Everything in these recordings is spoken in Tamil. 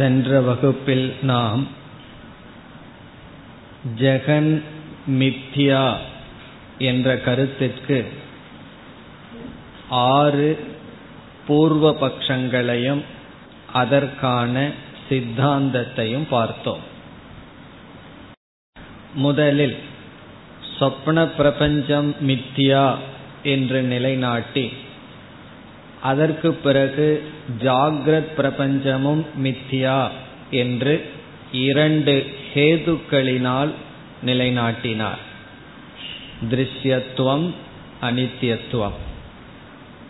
சென்ற வகுப்பில் நாம் ஜெகன் மித்யா என்ற கருத்திற்கு ஆறு பூர்வ பட்சங்களையும் அதற்கான சித்தாந்தத்தையும் பார்த்தோம். முதலில் சொப்ன பிரபஞ்சம் மித்யா என்று நிலைநாட்டி அதற்கு பிறகு ஜாகிரத் பிரபஞ்சமும் மித்யா என்று இரண்டு ஹேதுக்களினால் நிலைநாட்டினார். திருஷ்யத்துவம் அனித்தியத்துவம்.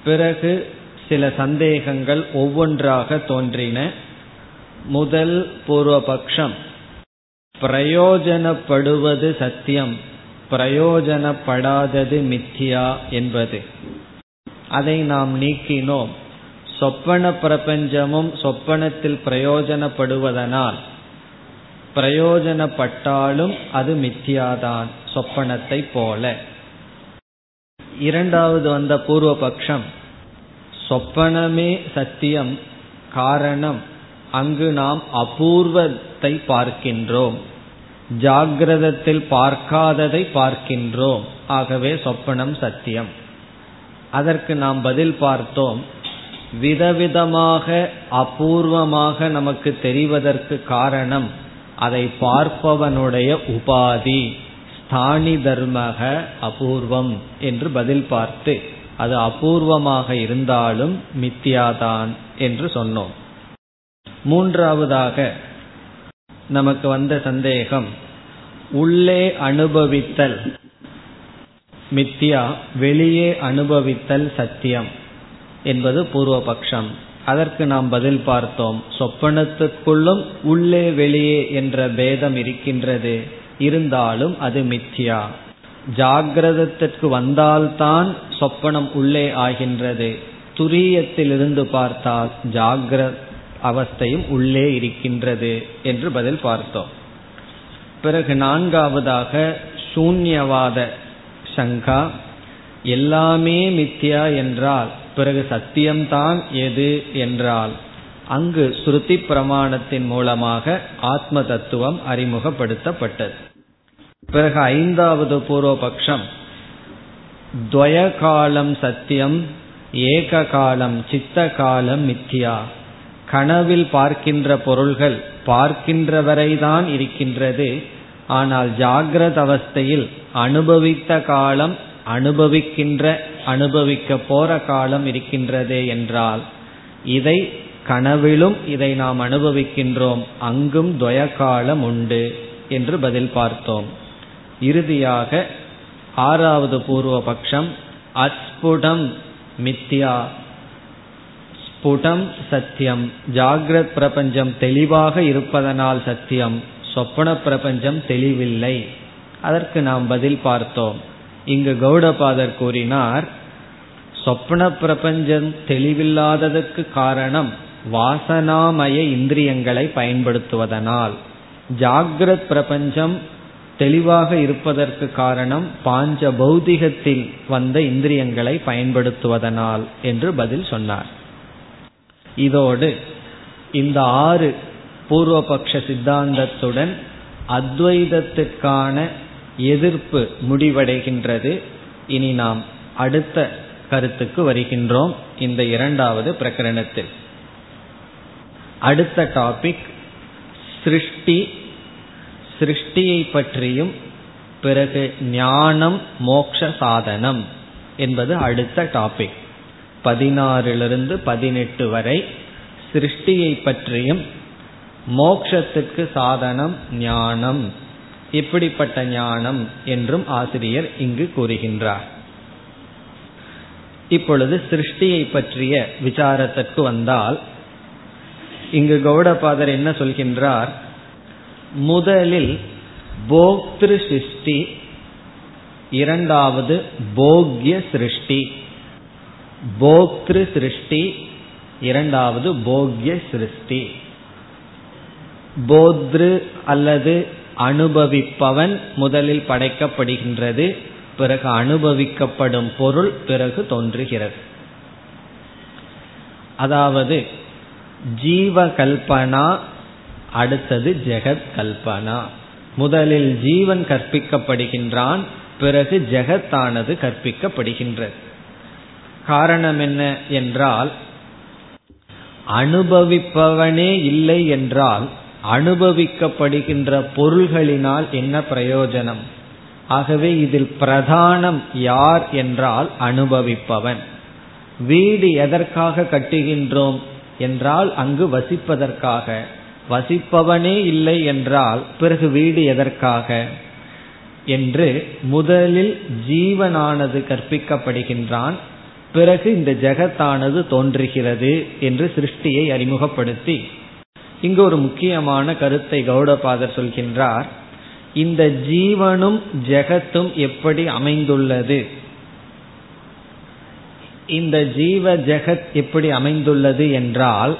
பிறகு சில சந்தேகங்கள் ஒவ்வொன்றாக தோன்றின. முதல் பூர்வபக்ஷம் பிரயோஜனப்படுவது சத்தியம் பிரயோஜனப்படாதது மித்தியா என்பது. அதை நாம் நீக்கினோம். சொப்பன பிரபஞ்சமும் சொப்பனத்தில் பிரயோஜனப்படுவதனால். பிரயோஜனப்பட்டாலும் அது மித்தியாதான் சொப்பனத்தை போல. இரண்டாவது வந்த பூர்வ பட்சம் சொப்பனமே சத்தியம் காரணம் அங்கு நாம் அபூர்வத்தை பார்க்கின்றோம். ஜாகிரதத்தில் பார்க்காததை பார்க்கின்றோம். ஆகவே சொப்பனம் சத்தியம். அதற்கு நாம் பதில் பார்த்தோம். விதவிதமாக அபூர்வமாக நமக்கு தெரிவதற்கு காரணம் அதை பார்ப்பவனுடைய உபாதி. ஸ்தானி தர்மக அபூர்வம் என்று பதில் பார்த்து அது அபூர்வமாக இருந்தாலும் மித்தியாதான் என்று சொன்னோம். மூன்றாவதாக நமக்கு வந்த சந்தேகம் உள்ளே அனுபவித்தல் மித்யா வெளியே அனுபவித்தல் சத்தியம் என்பது பூர்வபக்ஷம். அதற்கு நாம் பதில் பார்த்தோம். சொப்பனத்துக்குள்ளும் உள்ளே வெளியே என்ற பேதம் இருக்கின்றது. இருந்தாலும் அது மித்யா. ஜாகிரதத்திற்கு வந்தால்தான் சொப்பனம் உள்ளே ஆகின்றது. துரியத்திலிருந்து பார்த்தால் ஜாகிர அவஸ்தையும் உள்ளே இருக்கின்றது என்று பதில் பார்த்தோம். பிறகு நான்காவதாக சூன்யவாத சங்கா எல்லாமே மித்யா என்றால் பிறகு சத்தியம்தான் எது என்றால் அங்கு ஸ்ருதி பிரமாணத்தின் மூலமாக ஆத்ம தத்துவம் அறிமுகப்படுத்தப்பட்டது. பிறகு ஐந்தாவது பூர்வபக்ஷம் துவய காலம் சத்தியம் ஏக காலம் சித்த காலம் மித்யா கனவில் பார்க்கின்ற பொருள்கள் பார்க்கின்றவரைதான் இருக்கின்றது ஆனால் ஜாகிரத அவஸ்தையில் அனுபவித்த காலம் அனுபவிக்கின்ற அனுபவிக்க போற காலம் இருக்கின்றதே என்றால் இதை கனவிலும் இதை நாம் அனுபவிக்கின்றோம். அங்கும் துவய காலம் உண்டு என்று பதில் பார்த்தோம். இறுதியாக ஆறாவது பூர்வ பட்சம் அஸ்புடம் மித்யா ஸ்புடம் சத்தியம் ஜாகிரத் பிரபஞ்சம் தெளிவாக இருப்பதனால் சத்தியம் சொப்பன பிரபஞ்சம் தெளிவில்லை. அதற்கு நாம் பதில் பார்த்தோம். இங்கு கௌடபாதர் கூறினார் சொப்ன பிரபஞ்சம் தெளிவில்லாததற்கு காரணம் வாசனாமய இந்திரியங்களை பயன்படுத்துவதனால். ஜாகிரத் பிரபஞ்சம் தெளிவாக இருப்பதற்கு காரணம் பாஞ்ச பௌதிகத்தில் வந்த இந்திரியங்களை பயன்படுத்துவதனால் என்று பதில் சொன்னார். இதோடு இந்த ஆறு பூர்வபக்ஷ சித்தாந்தத்துடன் அத்வைதத்துக்கான எதிர்ப்பு முடிவடைகின்றது. இனி நாம் அடுத்த கருத்துக்கு வருகின்றோம். இந்த இரண்டாவது பிரகரணத்தில். அடுத்த டாபிக் சிருஷ்டி. சிருஷ்டியை பற்றியும் பிறகு ஞானம் மோக்ஷ சாதனம் என்பது அடுத்த டாபிக் பதினாறிலிருந்து பதினெட்டு வரை சிருஷ்டியை பற்றியும் மோக்ஷத்துக்கு சாதனம் ஞானம். இப்படிப்பட்ட ஞானம் என்றும் ஆசிரியர் இங்கு கூறுகின்றார். இப்பொழுது சிருஷ்டியை பற்றிய விசாரத்திற்கு வந்தால் இங்கு கௌடபாதர் என்ன சொல்கின்றார்? முதலில் போக்திரு சிருஷ்டி இரண்டாவது போக்ய சிருஷ்டி. போக்திரு சிருஷ்டி இரண்டாவது போக்ய சிருஷ்டி. போத்ரு அல்லது அனுபவிப்பவன் முதலில் படைக்கப்படுகின்றது பிறகு அனுபவிக்கப்படும் பொருள் பிறகு தோன்றுகிறது. அதாவது ஜீவ கல்பனா அடுத்தது ஜெகத் கல்பனா முதலில் ஜீவன் கற்பிக்கப்படுகின்றான் பிறகு ஜெகத்தானது கற்பிக்கப்படுகின்றது. காரணம் என்ன என்றால் அனுபவிப்பவனே இல்லை என்றால் அனுபவிக்கப்படுகின்ற பொருள்களினால் என்ன பிரயோஜனம்? ஆகவே இதில் பிரதானம் யார் என்றால் அனுபவிப்பவன். வீடு எதற்காக கட்டுகின்றோம் என்றால் அங்கு வசிப்பதற்காக. வசிப்பவனே இல்லை என்றால் பிறகு வீடு எதற்காக? என்று முதலில் ஜீவனானது கற்பிக்கப்படுகின்றான். பிறகு இந்த ஜெகத்தானது தோன்றுகிறது என்று சிருஷ்டியை அறிமுகப்படுத்தி. இங்கு ஒரு முக்கியமான கருத்தை கௌடபாதர் சொல்கின்றார். இந்த ஜீவனும் ஜெகத்தும் எப்படி அமைந்துள்ளது? இந்த ஜீவ ஜெகத் எப்படி அமைந்துள்ளது என்றால்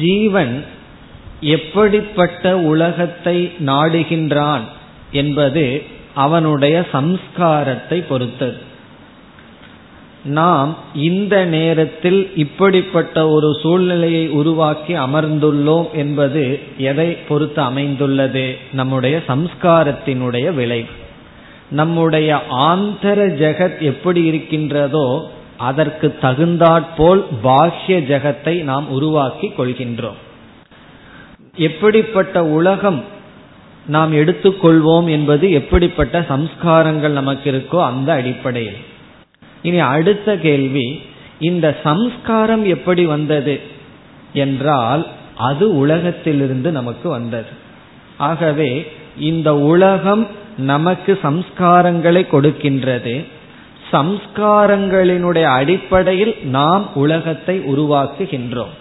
ஜீவன் எப்படிப்பட்ட உலகத்தை நாடுகின்றான் என்பது அவனுடைய சம்ஸ்காரத்தை பொறுத்தது. நாம் இந்த நேரத்தில் இப்படிப்பட்ட ஒரு சூழ்நிலையை உருவாக்கி அமர்ந்துள்ளோம் என்பது எதை பொறுத்து அமைந்துள்ளது? நம்முடைய சம்ஸ்காரத்தினுடைய விளைவு. நம்முடைய ஆந்தர ஜெகத் எப்படி இருக்கின்றதோ அதற்கு தகுந்தாற்போல் பாஹ்ய ஜெகத்தை நாம் உருவாக்கி கொள்கின்றோம். எப்படிப்பட்ட உலகம் நாம் எடுத்துக்கொள்வோம் என்பது எப்படிப்பட்ட சம்ஸ்காரங்கள் நமக்கு இருக்கோ அந்த அடிப்படையில். இனி அடுத்த கேள்வி இந்த சம்ஸ்காரம் எப்படி வந்தது என்றால் அது உலகத்திலிருந்து நமக்கு வந்தது. ஆகவே இந்த உலகம் நமக்கு சம்ஸ்காரங்களை கொடுக்கின்றது. சம்ஸ்காரங்களினுடைய அடிப்படையில் நாம் உலகத்தை உருவாக்குகின்றோம்.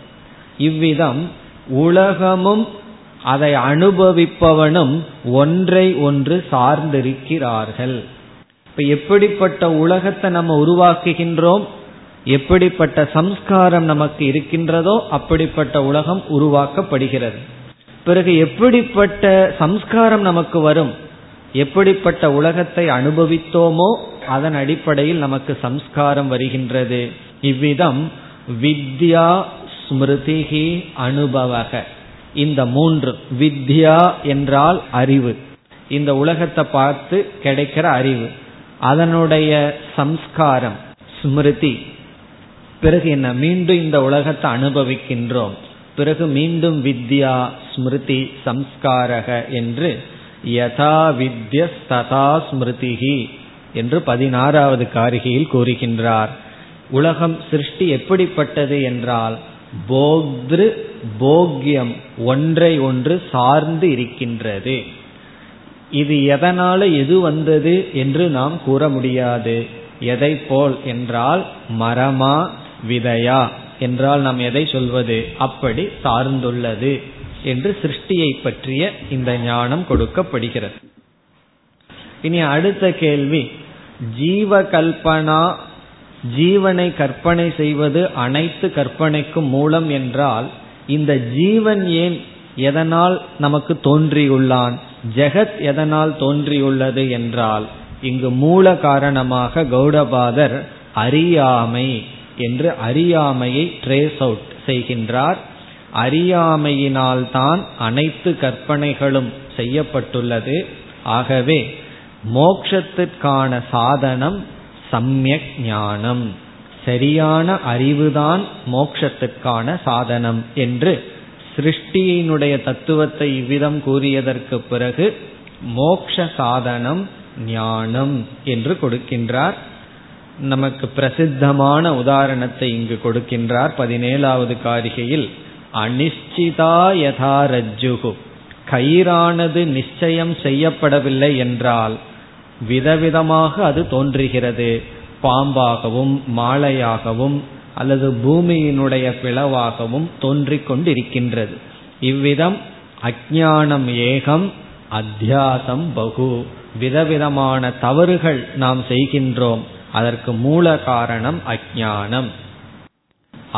இவ்விதம் உலகமும் அதை அனுபவிப்பவனும் ஒன்றை ஒன்று சார்ந்திருக்கிறார்கள். இப்ப எப்படிப்பட்ட உலகத்தை நம்ம உருவாக்குகின்றோம்? எப்படிப்பட்ட சம்ஸ்காரம் நமக்கு இருக்கின்றதோ அப்படிப்பட்ட உலகம் உருவாக்கப்படுகிறது. பிறகு எப்படிப்பட்ட சம்ஸ்காரம் நமக்கு வரும்? எப்படிப்பட்ட உலகத்தை அனுபவித்தோமோ அதன் அடிப்படையில் நமக்கு சம்ஸ்காரம் வருகின்றது. இவ்விதம் வித்யா ஸ்மிருதிகி அனுபவக. இந்த மூன்று வித்யா என்றால் அறிவு. இந்த உலகத்தை பார்த்து கிடைக்கிற அறிவு. அதனுடைய சம்ஸ்காரம் ஸ்மிருதி. பிறகு என்ன? மீண்டும் இந்த உலகத்தை அனுபவிக்கின்றோம். பிறகு மீண்டும் வித்யா ஸ்மிருதி சம்ஸ்காரக என்று யதா வித்ய ததா ஸ்மிருதிகி என்று பதினாறாவது காரிகையில் கூறுகின்றார். உலகம் சிருஷ்டி எப்படிப்பட்டது என்றால் போக்திரு போக்யம் ஒன்றை ஒன்று சார்ந்து இருக்கின்றது. இது எதனால எது வந்தது என்று நாம் கூற முடியாது. எதை போல் என்றால் மரமா விதையா என்றால் நாம் எதை சொல்வது? அப்படி சார்ந்துள்ளது என்று சிருஷ்டியை பற்றிய இந்த ஞானம் கொடுக்கப்படுகிறது. இனி அடுத்த கேள்வி. ஜீவ கல்பனா ஜீவனை கற்பனை செய்வது அனைத்து கற்பனைக்கும் மூலம் என்றால் இந்த ஜீவன் ஏன் எதனால் நமக்கு தோன்றியுள்ளான்? ஜெகத் எதனால் தோன்றியுள்ளது என்றால் இங்கு மூல காரணமாக கௌடபாதர் அறியாமை என்று அறியாமையை ட்ரேஸ் அவுட் செய்கின்றார். அறியாமையினால்தான் அனைத்து கற்பனைகளும் செய்யப்பட்டுள்ளது. ஆகவே மோக்ஷத்திற்கான சாதனம் சம்யக் ஞானம். சரியான அறிவுதான் மோக்ஷத்திற்கான சாதனம் என்று சிருஷ்டியினுடைய தத்துவத்தை இவ்விதம் கூறியதற்கு பிறகு மோக்ஷ சாதனம் ஞானம் என்று கொடுக்கின்றார். நமக்கு பிரசித்தமான உதாரணத்தை இங்கு கொடுக்கின்றார். பதினேழாவது காரிகையில் அனிஷ்டிதா யதா ரஜ்ஜுகு கயிறானது நிச்சயம் செய்யப்படவில்லை என்றால் விதவிதமாக அது தோன்றுகிறது. பாம்பாகவும் மாலையாகவும் அல்லது பூமியினுடைய பிளவாகவும் தோன்றிக் கொண்டிருக்கின்றது இவ்விதம் அஜானம் ஏகம் அத்தியாசம் பகு. விதவிதமான தவறுகள் நாம் செய்கின்றோம். அதற்கு மூல காரணம் அஜானம்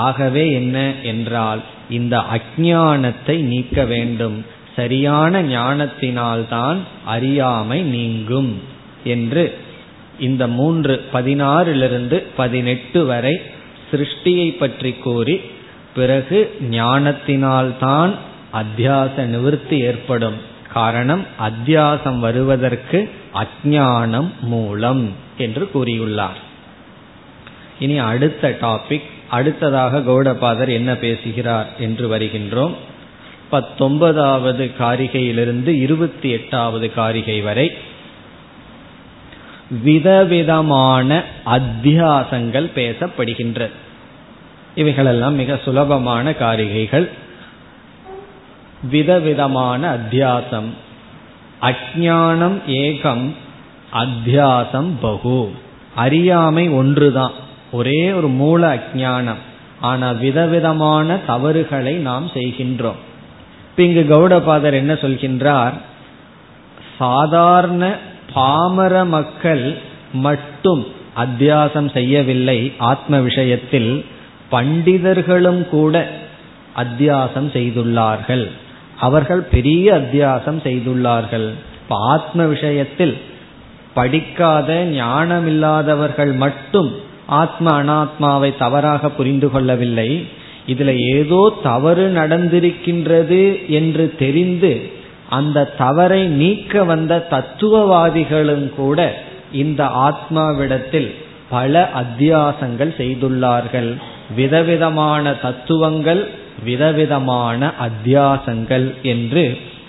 ஆகவே என்ன என்றால் இந்த அஜானத்தை நீக்க வேண்டும். சரியான ஞானத்தினால்தான் அறியாமை நீங்கும் என்று இந்த மூன்று பதினாறிலிருந்து பதினெட்டு வரை சிருஷ்டியை பற்றி கூறி பிறகு ஞானத்தினால்தான் அத்தியாச நிவர்த்தி ஏற்படும். காரணம் அத்தியாசம் வருவதற்கு அஜானம் மூலம் என்று கூறியுள்ளார். இனி அடுத்த டாபிக் அடுத்ததாக கௌடபாதர் என்ன பேசுகிறார் என்று வருகின்றோம். பத்தொன்பதாவது காரிகையிலிருந்து இருபத்தி எட்டாவது காரிகை வரை விதவிதமான அத்தியாசங்கள் பேசப்படுகின்றது இவைகளெல்லாம் மிக சுலபமான காரிகைகள். விதவிதமான அத்தியாசம். அஜானம் ஏகம் அத்தியாசம் பகு. அறியாமை ஒன்றுதான். ஒரே ஒரு மூல அஜானம் ஆனால் விதவிதமான தவறுகளை நாம் செய்கின்றோம். இப்போ இங்கு கௌடபாதர் என்ன சொல்கின்றார்? சாதாரண பாமர மக்கள் மட்டும் அத்தியாசம் செய்யவில்லை ஆத்ம விஷயத்தில் பண்டிதர்களும் கூட அத்தியாசம் செய்துள்ளார்கள். அவர்கள் பெரிய அத்தியாசம் செய்துள்ளார்கள். இப்ப ஆத்ம விஷயத்தில் படிக்காத ஞானமில்லாதவர்கள் மட்டும் ஆத்ம அனாத்மாவை தவறாக புரிந்து கொள்ளவில்லை. இதுல ஏதோ தவறு நடந்திருக்கின்றது என்று தெரிந்து அந்த தவறை நீக்க வந்த தத்துவவாதிகளும் கூட இந்த ஆத்மாவிடத்தில் பல அத்தியாசங்கள் செய்துள்ளார்கள். விதவிதமான தத்துவங்கள் விதவிதமான அத்தியாசங்கள் என்று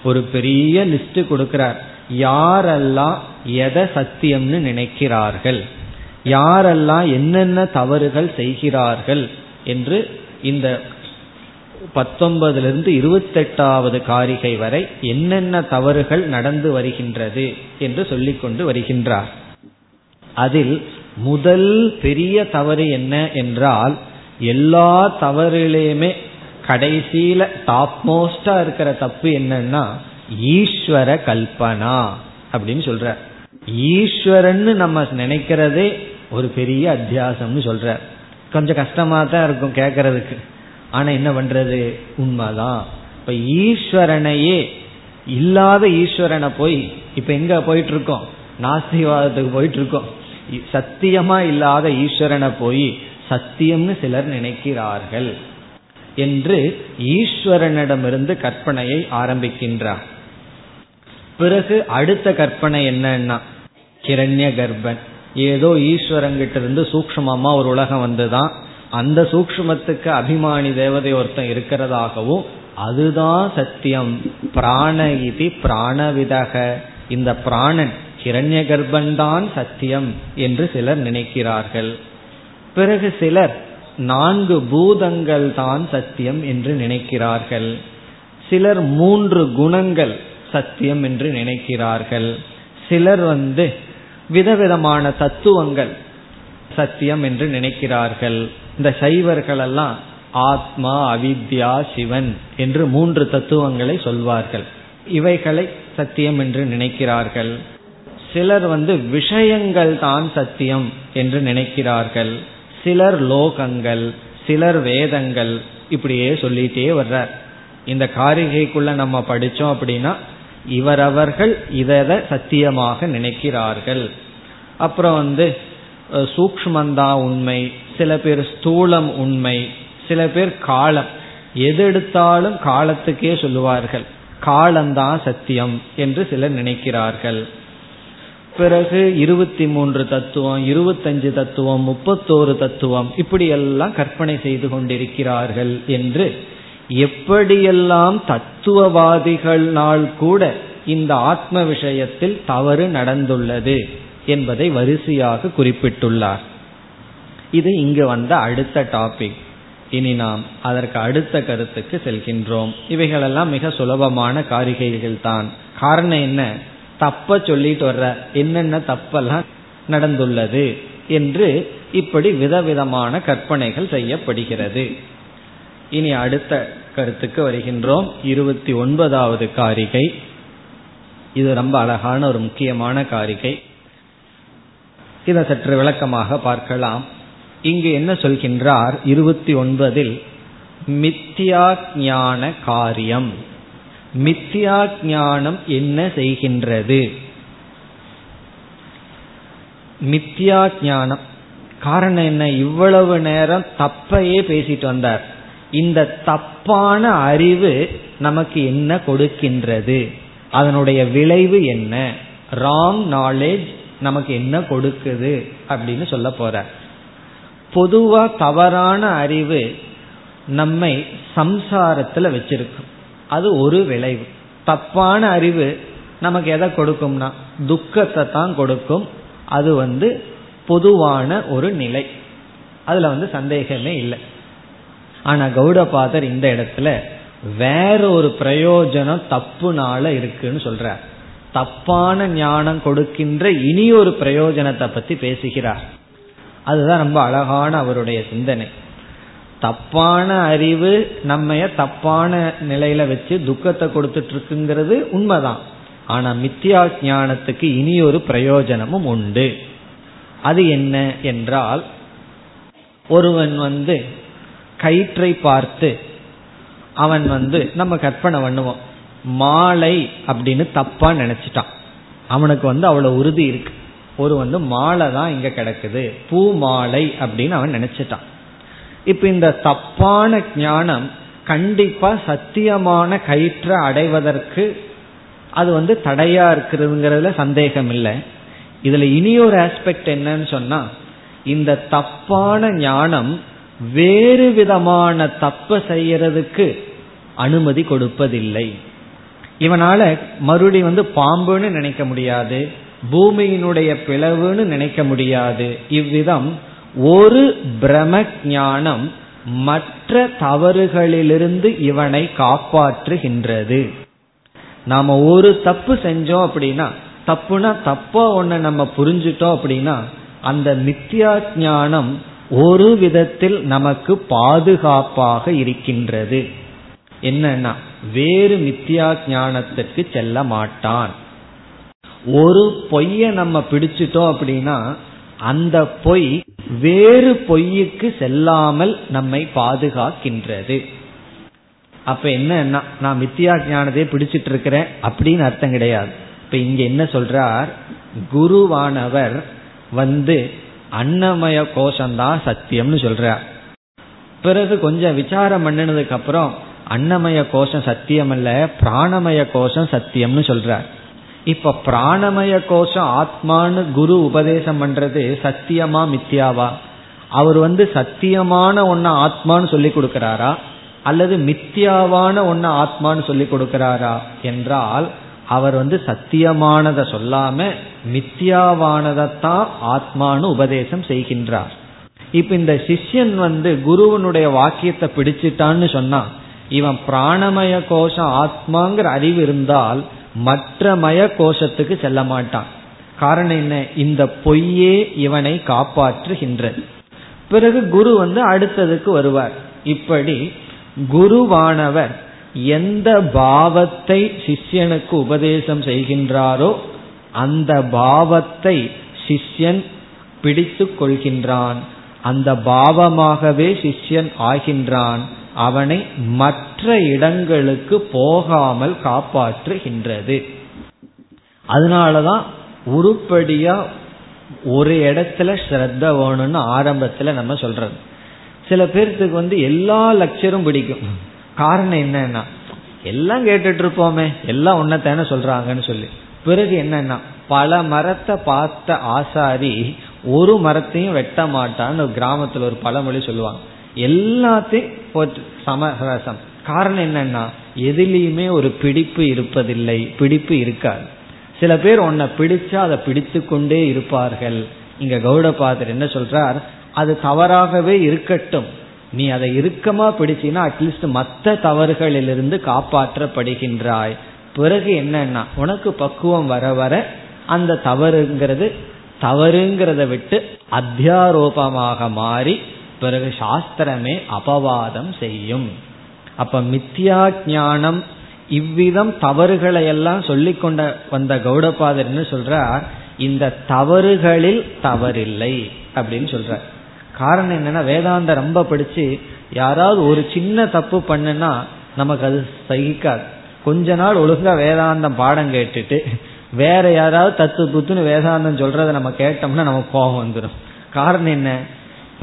ஒரு பெரிய லிஸ்ட் கொடுக்கிறார். யாரெல்லாம் எதை சத்தியம்னு நினைக்கிறார்கள்? யாரெல்லாம் என்னென்ன தவறுகள் செய்கிறார்கள்? என்று இந்த பத்தொன்பதிலிருந்து இருபத்தெட்டாவது காரிகை வரை என்னென்ன தவறுகள் நடந்து வருகின்றது என்று சொல்லிக்கொண்டு வருகின்றார். அதில் முதல் பெரிய தவறு என்ன என்றால் எல்லா தவறிலையுமே கடைசியில டாப் மோஸ்டா இருக்கிற தப்பு என்னன்னா ஈஸ்வர கல்பனா அப்படின்னு சொல்ற. ஈஸ்வரன் நம்ம நினைக்கிறதே ஒரு பெரிய அத்தியாசம்னு சொல்ற. கொஞ்சம் கஷ்டமா தான் இருக்கும் கேட்கறதுக்கு ஆனா என்ன பண்றது? உண்மைதான். இப்ப ஈஸ்வரனையே இல்லாத ஈஸ்வரனை போய் இப்ப எங்க போயிட்டு இருக்கோம் நாஸ்திவாதத்துக்கு போயிட்டு இருக்கோம் சத்தியமா இல்லாத ஈஸ்வரனை போய் சத்தியம்னு சிலர் நினைக்கிறார்கள் என்று ஈஸ்வரனிடமிருந்து கற்பனையை ஆரம்பிக்கின்றார். பிறகு அடுத்த கற்பனை என்னன்னா கிரண்ய கர்ப்பன் ஏதோ ஈஸ்வரங்கிட்ட இருந்து சூக்மமா ஒரு உலகம் வந்துதான் அந்த சூக்மத்துக்கு அபிமானி தேவதை ஒருத்தன் இருக்கிறதாகவும் அதுதான் சத்தியம். பிராண இது பிராணவிதக. இந்த பிராணன் கிரண்ய கர்ப்பன்தான் சத்தியம் என்று சிலர் நினைக்கிறார்கள். பிறகு சிலர் நான்கு பூதங்கள் தான் சத்தியம் என்று நினைக்கிறார்கள். சிலர் மூன்று குணங்கள் சத்தியம் என்று நினைக்கிறார்கள். சிலர் வந்து விதவிதமான தத்துவங்கள் சத்தியம் என்று நினைக்கிறார்கள். இந்த சைவர்கள் எல்லாம் ஆத்மா அவித்யா சிவன் என்று மூன்று தத்துவங்களை சொல்வார்கள். இவைகளை சத்தியம் என்று நினைக்கிறார்கள். சிலர் வந்து விஷயங்கள் தான் சத்தியம் என்று நினைக்கிறார்கள். சிலர் லோகங்கள் சிலர் வேதங்கள் இப்படியே சொல்லிட்டே வர்றார். இந்த காரிகைக்குள்ள நம்ம படிச்சோம் அப்படின்னா இவரவர்கள் இதை சத்தியமாக நினைக்கிறார்கள். அப்புறம் வந்து சூக்மந்தா உண்மை சில பேர் ஸ்தூலம் உண்மை சில பேர் காலம். எது எடுத்தாலும் காலத்துக்கே சொல்லுவார்கள். காலம்தான் சத்தியம் என்று சிலர் நினைக்கிறார்கள். பிறகு இருபத்தி மூன்று தத்துவம் இருபத்தஞ்சு தத்துவம் முப்பத்தோரு தத்துவம் இப்படியெல்லாம் கற்பனை செய்து கொண்டிருக்கிறார்கள் என்று எப்படியெல்லாம் தத்துவவாதிகள்னால் கூட இந்த ஆத்ம விஷயத்தில் தவறு நடந்துள்ளது என்பதை வரிசையாக குறிப்பிட்டுள்ளார். இது இங்கு வந்த அடுத்த டாபிக் இனி நாம் அதற்கு அடுத்த கருத்துக்கு செல்கின்றோம். இவைகளெல்லாம் மிக சுலபமான காரிகைகள் தான் காரணம் என்ன? தப்ப சொல்லிட்டு வர்ற என்னென்ன தப்பெல்லாம் நடந்துள்ளது என்று இப்படி விதவிதமான கற்பனைகள் செய்யப்படுகிறது. இனி அடுத்த கருத்துக்கு வருகின்றோம். இருபத்தி ஒன்பதாவது காரிகை. இது ரொம்ப அழகான ஒரு முக்கியமான காரிகை. இதை சற்று விளக்கமாக பார்க்கலாம். இங்கு என்ன சொல்கின்றார்? இருபத்தி ஒன்பதில் மித்யா ஞான காரியம். மித்யா ஞானம் என்ன செய்கின்றது? மித்யா ஞானம் காரணம் என்ன? இவ்வளவு நேரம் தப்பையே பேசிட்டு வந்தார். இந்த தப்பான அறிவு நமக்கு என்ன கொடுக்கின்றது? அதனுடைய விளைவு என்ன? ராங் நாலேஜ் நமக்கு என்ன கொடுக்குது? அப்படின்னு சொல்ல போறார். பொதுவா தவறான அறிவு நம்மை சம்சாரத்துல வச்சிருக்கும். அது ஒரு விளைவு. தப்பான அறிவு நமக்கு எதை கொடுக்கும்னா துக்கத்தை தான் கொடுக்கும். அது வந்து பொதுவான ஒரு நிலை. அதுல வந்து சந்தேகமே இல்லை. ஆனா கௌடபாதர் இந்த இடத்துல வேற ஒரு பிரயோஜனம் தப்புனால இருக்குன்னு சொல்றார். தப்பான ஞானம் கொடுக்கின்ற இனி ஒரு பிரயோஜனத்தை பத்தி பேசுகிறார். அதுதான் ரொம்ப அழகான அவருடைய சிந்தனை. தப்பான அறிவு நம்ம தப்பான நிலையில வச்சு துக்கத்தை கொடுத்துட்டு இருக்குங்கிறது உண்மைதான். ஆனா மித்தியா ஞானத்துக்கு இனி ஒரு பிரயோஜனமும் உண்டு. அது என்ன என்றால் ஒருவன் வந்து கயிற்றை பார்த்து அவன் வந்து நம்ம கற்பனை பண்ணுவோம். மாலை அப்படின்னு தப்பா நினைச்சிட்டான். அவனுக்கு வந்து அவ்வளவு உறுதி இருக்கு. ஒரு வந்து மாலை தான் இங்க கிடக்குது. பூ மாலை அப்படின்னு அவன் நினைச்சிட்டான். இப்ப இந்த தப்பான ஞானம் கண்டிப்பா சத்தியமான கயிற்றை அடைவதற்கு அது வந்து தடையா இருக்கிறதுங்கிறதுல சந்தேகம் இல்லை. இதுல இனி ஒரு ஆஸ்பெக்ட் என்னன்னு சொன்னா இந்த தப்பான ஞானம் வேறு விதமான தப்ப செய்யறதுக்கு அனுமதி கொடுப்பதில்லை. இவனால மறுபடி வந்து பாம்புன்னு நினைக்க முடியாது. பூமியினுடைய பிளவுன்னு நினைக்க முடியாது. இவ்விதம் ஒரு பிரம ஞானம் மற்ற தவறுகளிலிருந்து இவனை காப்பாற்றுகின்றது. நாம ஒரு தப்பு செஞ்சோம் அப்படின்னா தப்புனா தப்பா ஒன்ன நம்ம புரிஞ்சுட்டோம் அப்படின்னா அந்த மித்யா ஞானம் ஒரு விதத்தில் நமக்கு பாதுகாப்பாக இருக்கின்றது. என்னன்னா வேறு மித்தியா ஞானத்திற்கு செல்ல மாட்டான். ஒரு பொய்ய நம்ம பிடிச்சிட்டோம் அப்படின்னா அந்த பொய் வேறு பொய்யுக்கு செல்லாமல் நம்மை பாதுகாக்கின்றது. அப்ப என்னன்னா நான் மித்தியா ஞானத்தை பிடிச்சிட்டு இருக்கிறேன் அப்படின்னு அர்த்தம் கிடையாது. இப்ப இங்க என்ன சொல்றார்? குருவானவர் வந்து அன்னமய கோஷம்தான் சத்தியம்னு சொல்றார். பிறகு கொஞ்சம் விசாரம் பண்ணினதுக்கு அப்புறம் அன்னமய கோஷம் சத்தியம் அல்ல பிராணமய கோஷம் சத்தியம்னு சொல்றார். இப்ப பிராணமய கோஷம் ஆத்மான்னு குரு உபதேசம் பண்றது சத்தியமா மித்தியாவா அவர் வந்து சத்தியமான ஒன்ன ஆத்மான்னு சொல்லி கொடுக்கிறாரா? அல்லது மித்தியாவான ஒன்ன ஆத்மான்னு சொல்லி கொடுக்கிறாரா? என்றால் அவர் வந்து சத்தியமானதை சொல்லாம மித்தியாவானதைத்தான் ஆத்மானு உபதேசம் செய்கின்றார். இப்ப இந்த சிஷ்யன் வந்து குருவனுடைய வாக்கியத்தை பிடிச்சிட்டான்னு சொன்னா இவன் பிராணமய கோஷம் ஆத்மாங்கிற அறிவு இருந்தால் மற்ற மய கோஷத்துக்கு செல்ல மாட்டான். காரணம் என்ன? இந்த பொய்யே இவனை காப்பாற்றுகின்றது. பிறகு குரு வந்து அடுத்ததுக்கு வருவார். இப்படி குருவானவர் எந்த பாவத்தை சிஷ்யனுக்கு உபதேசம் செய்கின்றாரோ அந்த பாவத்தை சிஷ்யன் பிடித்து கொள்கின்றான். அந்த பாவமாகவே சிஷ்யன் ஆகின்றான். அவனை மற்ற இடங்களுக்கு போகாமல் காப்பாற்றுகின்றது. அதனாலதான் உருப்படியா ஒரு இடத்துல ஸ்ரத்த வேணும்னு ஆரம்பத்துல நம்ம சொல்றது. சில பேர்த்துக்கு வந்து எல்லா லட்சரும் பிடிக்கும். காரணம் என்னன்னா எல்லாம் கேட்டுட்டு இருப்போமே எல்லாம் ஒன்னத்தானே சொல்றாங்கன்னு சொல்லி. பிறகு என்னன்னா பல மரத்தை பார்த்த ஆசாரி ஒரு மரத்தையும் வெட்ட மாட்டான்னு கிராமத்துல ஒரு பழமொழி சொல்லுவாங்க. எல்லாத்தையும் சமரசம் காரணம் என்னன்னா எதுலேயுமே ஒரு பிடிப்பு இருப்பதில்லை பிடிப்பு இருக்காது. சில பேர் உன்னை பிடிச்சா அதை பிடித்து கொண்டே இருப்பார்கள். இங்க கௌடபாதர் என்ன சொல்றார்? அது தவறாகவே இருக்கட்டும். நீ அதை இறுக்கமா பிடிச்சினா அட்லீஸ்ட் மற்ற தவறுகளிலிருந்து காப்பாற்றப்படுகின்றாய். பிறகு என்னன்னா உனக்கு பக்குவம் வர வர அந்த தவறுங்கிறது தவறுங்கிறத விட்டு அத்தியாரோபமாக மாறி பிறகு சாஸ்திரமே அபவாதம் செய்யும். அப்ப மித்யா ஞானம் இவ்விதம் தவறுகளை எல்லாம் சொல்லி கொண்ட வந்த கௌடபாதர் என்ன சொல்றார் இந்த தவறுகளில் தவறில்லை அப்படின்னு சொல்றார். காரணம் என்னன்னா வேதாந்த ரொம்ப படிச்சு யாராவது ஒரு சின்ன தப்பு பண்ணுனா நமக்கு அது சகிக்காது. கொஞ்ச நாள் ஒழுங்கா வேதாந்தம் பாடம் கேட்டுட்டு வேற யாராவது தத்து புத்துன்னு வேதாந்தம் சொல்றத நம்ம கேட்டோம்னா நமக்கு கோபம் வந்துடும் காரணம் என்ன?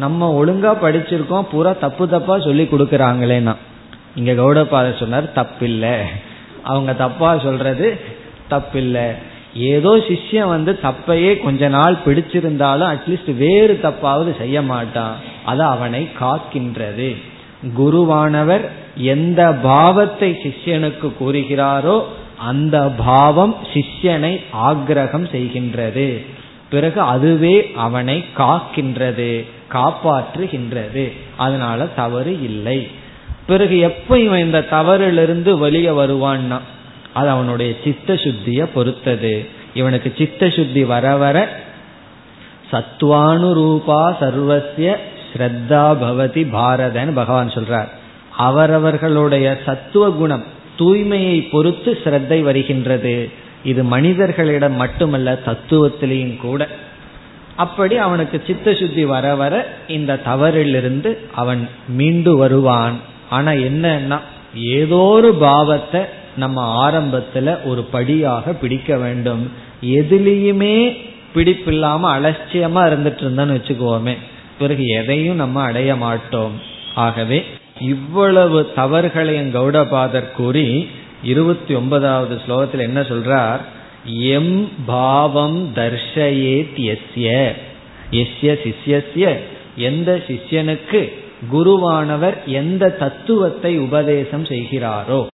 நம்ம ஒழுங்கா படிச்சிருக்கோம் பூரா தப்பு தப்பா சொல்லி கொடுக்கறாங்களேன்னா. இங்க கௌடபாதர் சொன்னார் தப்பில்லை. அவங்க தப்பா சொல்றது தப்பில்லை. ஏதோ சிஷ்யம் வந்து தப்பையே கொஞ்ச நாள் பிடிச்சிருந்தாலும் அட்லீஸ்ட் வேறு தப்பாவது செய்ய மாட்டான். அது அவனை காக்கின்றது. குருவானவர் எந்த பாவத்தை சிஷ்யனுக்கு கூறுகிறாரோ அந்த பாவம் சிஷ்யனை ஆக்ரகம் செய்கின்றது. பிறகு அதுவே அவனை காக்கின்றது. காப்பாற்றுகின்றது. அதனால தவறு இல்லை. பிறகு எப்ப இவன் இந்த தவறிலிருந்து வெளியே வருவான்னா அது அவனுடைய சித்த சுத்திய பொறுத்தது. இவனுக்கு சித்த சுத்தி வர வர சத்வானுரூபா சர்வசிய ஸ்ரத்தா பவதி பாரதன் பகவான் சொல்றார். அவரவர்களுடைய சத்துவ குணம் தூய்மையை பொறுத்து ஸ்ரத்தை வருகின்றது. இது மனிதர்களிடம் மட்டுமல்ல தத்துவத்திலையும் கூட. அப்படி அவனுக்கு சித்த சுத்தி வர வர இந்த தவறிலிருந்து அவன் மீண்டு வருவான். ஆனா என்னன்னா ஏதோ ஒரு பாவத்தை நம்ம ஆரம்பத்துல ஒரு படியாக பிடிக்க வேண்டும். எதுலேயுமே பிடிப்பில்லாம அலட்சியமா இருந்துட்டு இருந்தான்னு வச்சுக்கோமே பிறகு எதையும் நம்ம அடைய மாட்டோம். ஆகவே இவ்வளவு தவறுகளையும் கௌடபாதர் கூறி இருபத்தி ஒன்பதாவது ஸ்லோகத்தில் என்ன சொல்றார்? எம் பாவம் தர்ஷயேத் எஸ்ய எஸ்ய சிஷ்யஸ்ய. எந்த சிஷ்யனுக்கு குருவானவர் எந்த தத்துவத்தை உபதேசம் செய்கிறாரோ.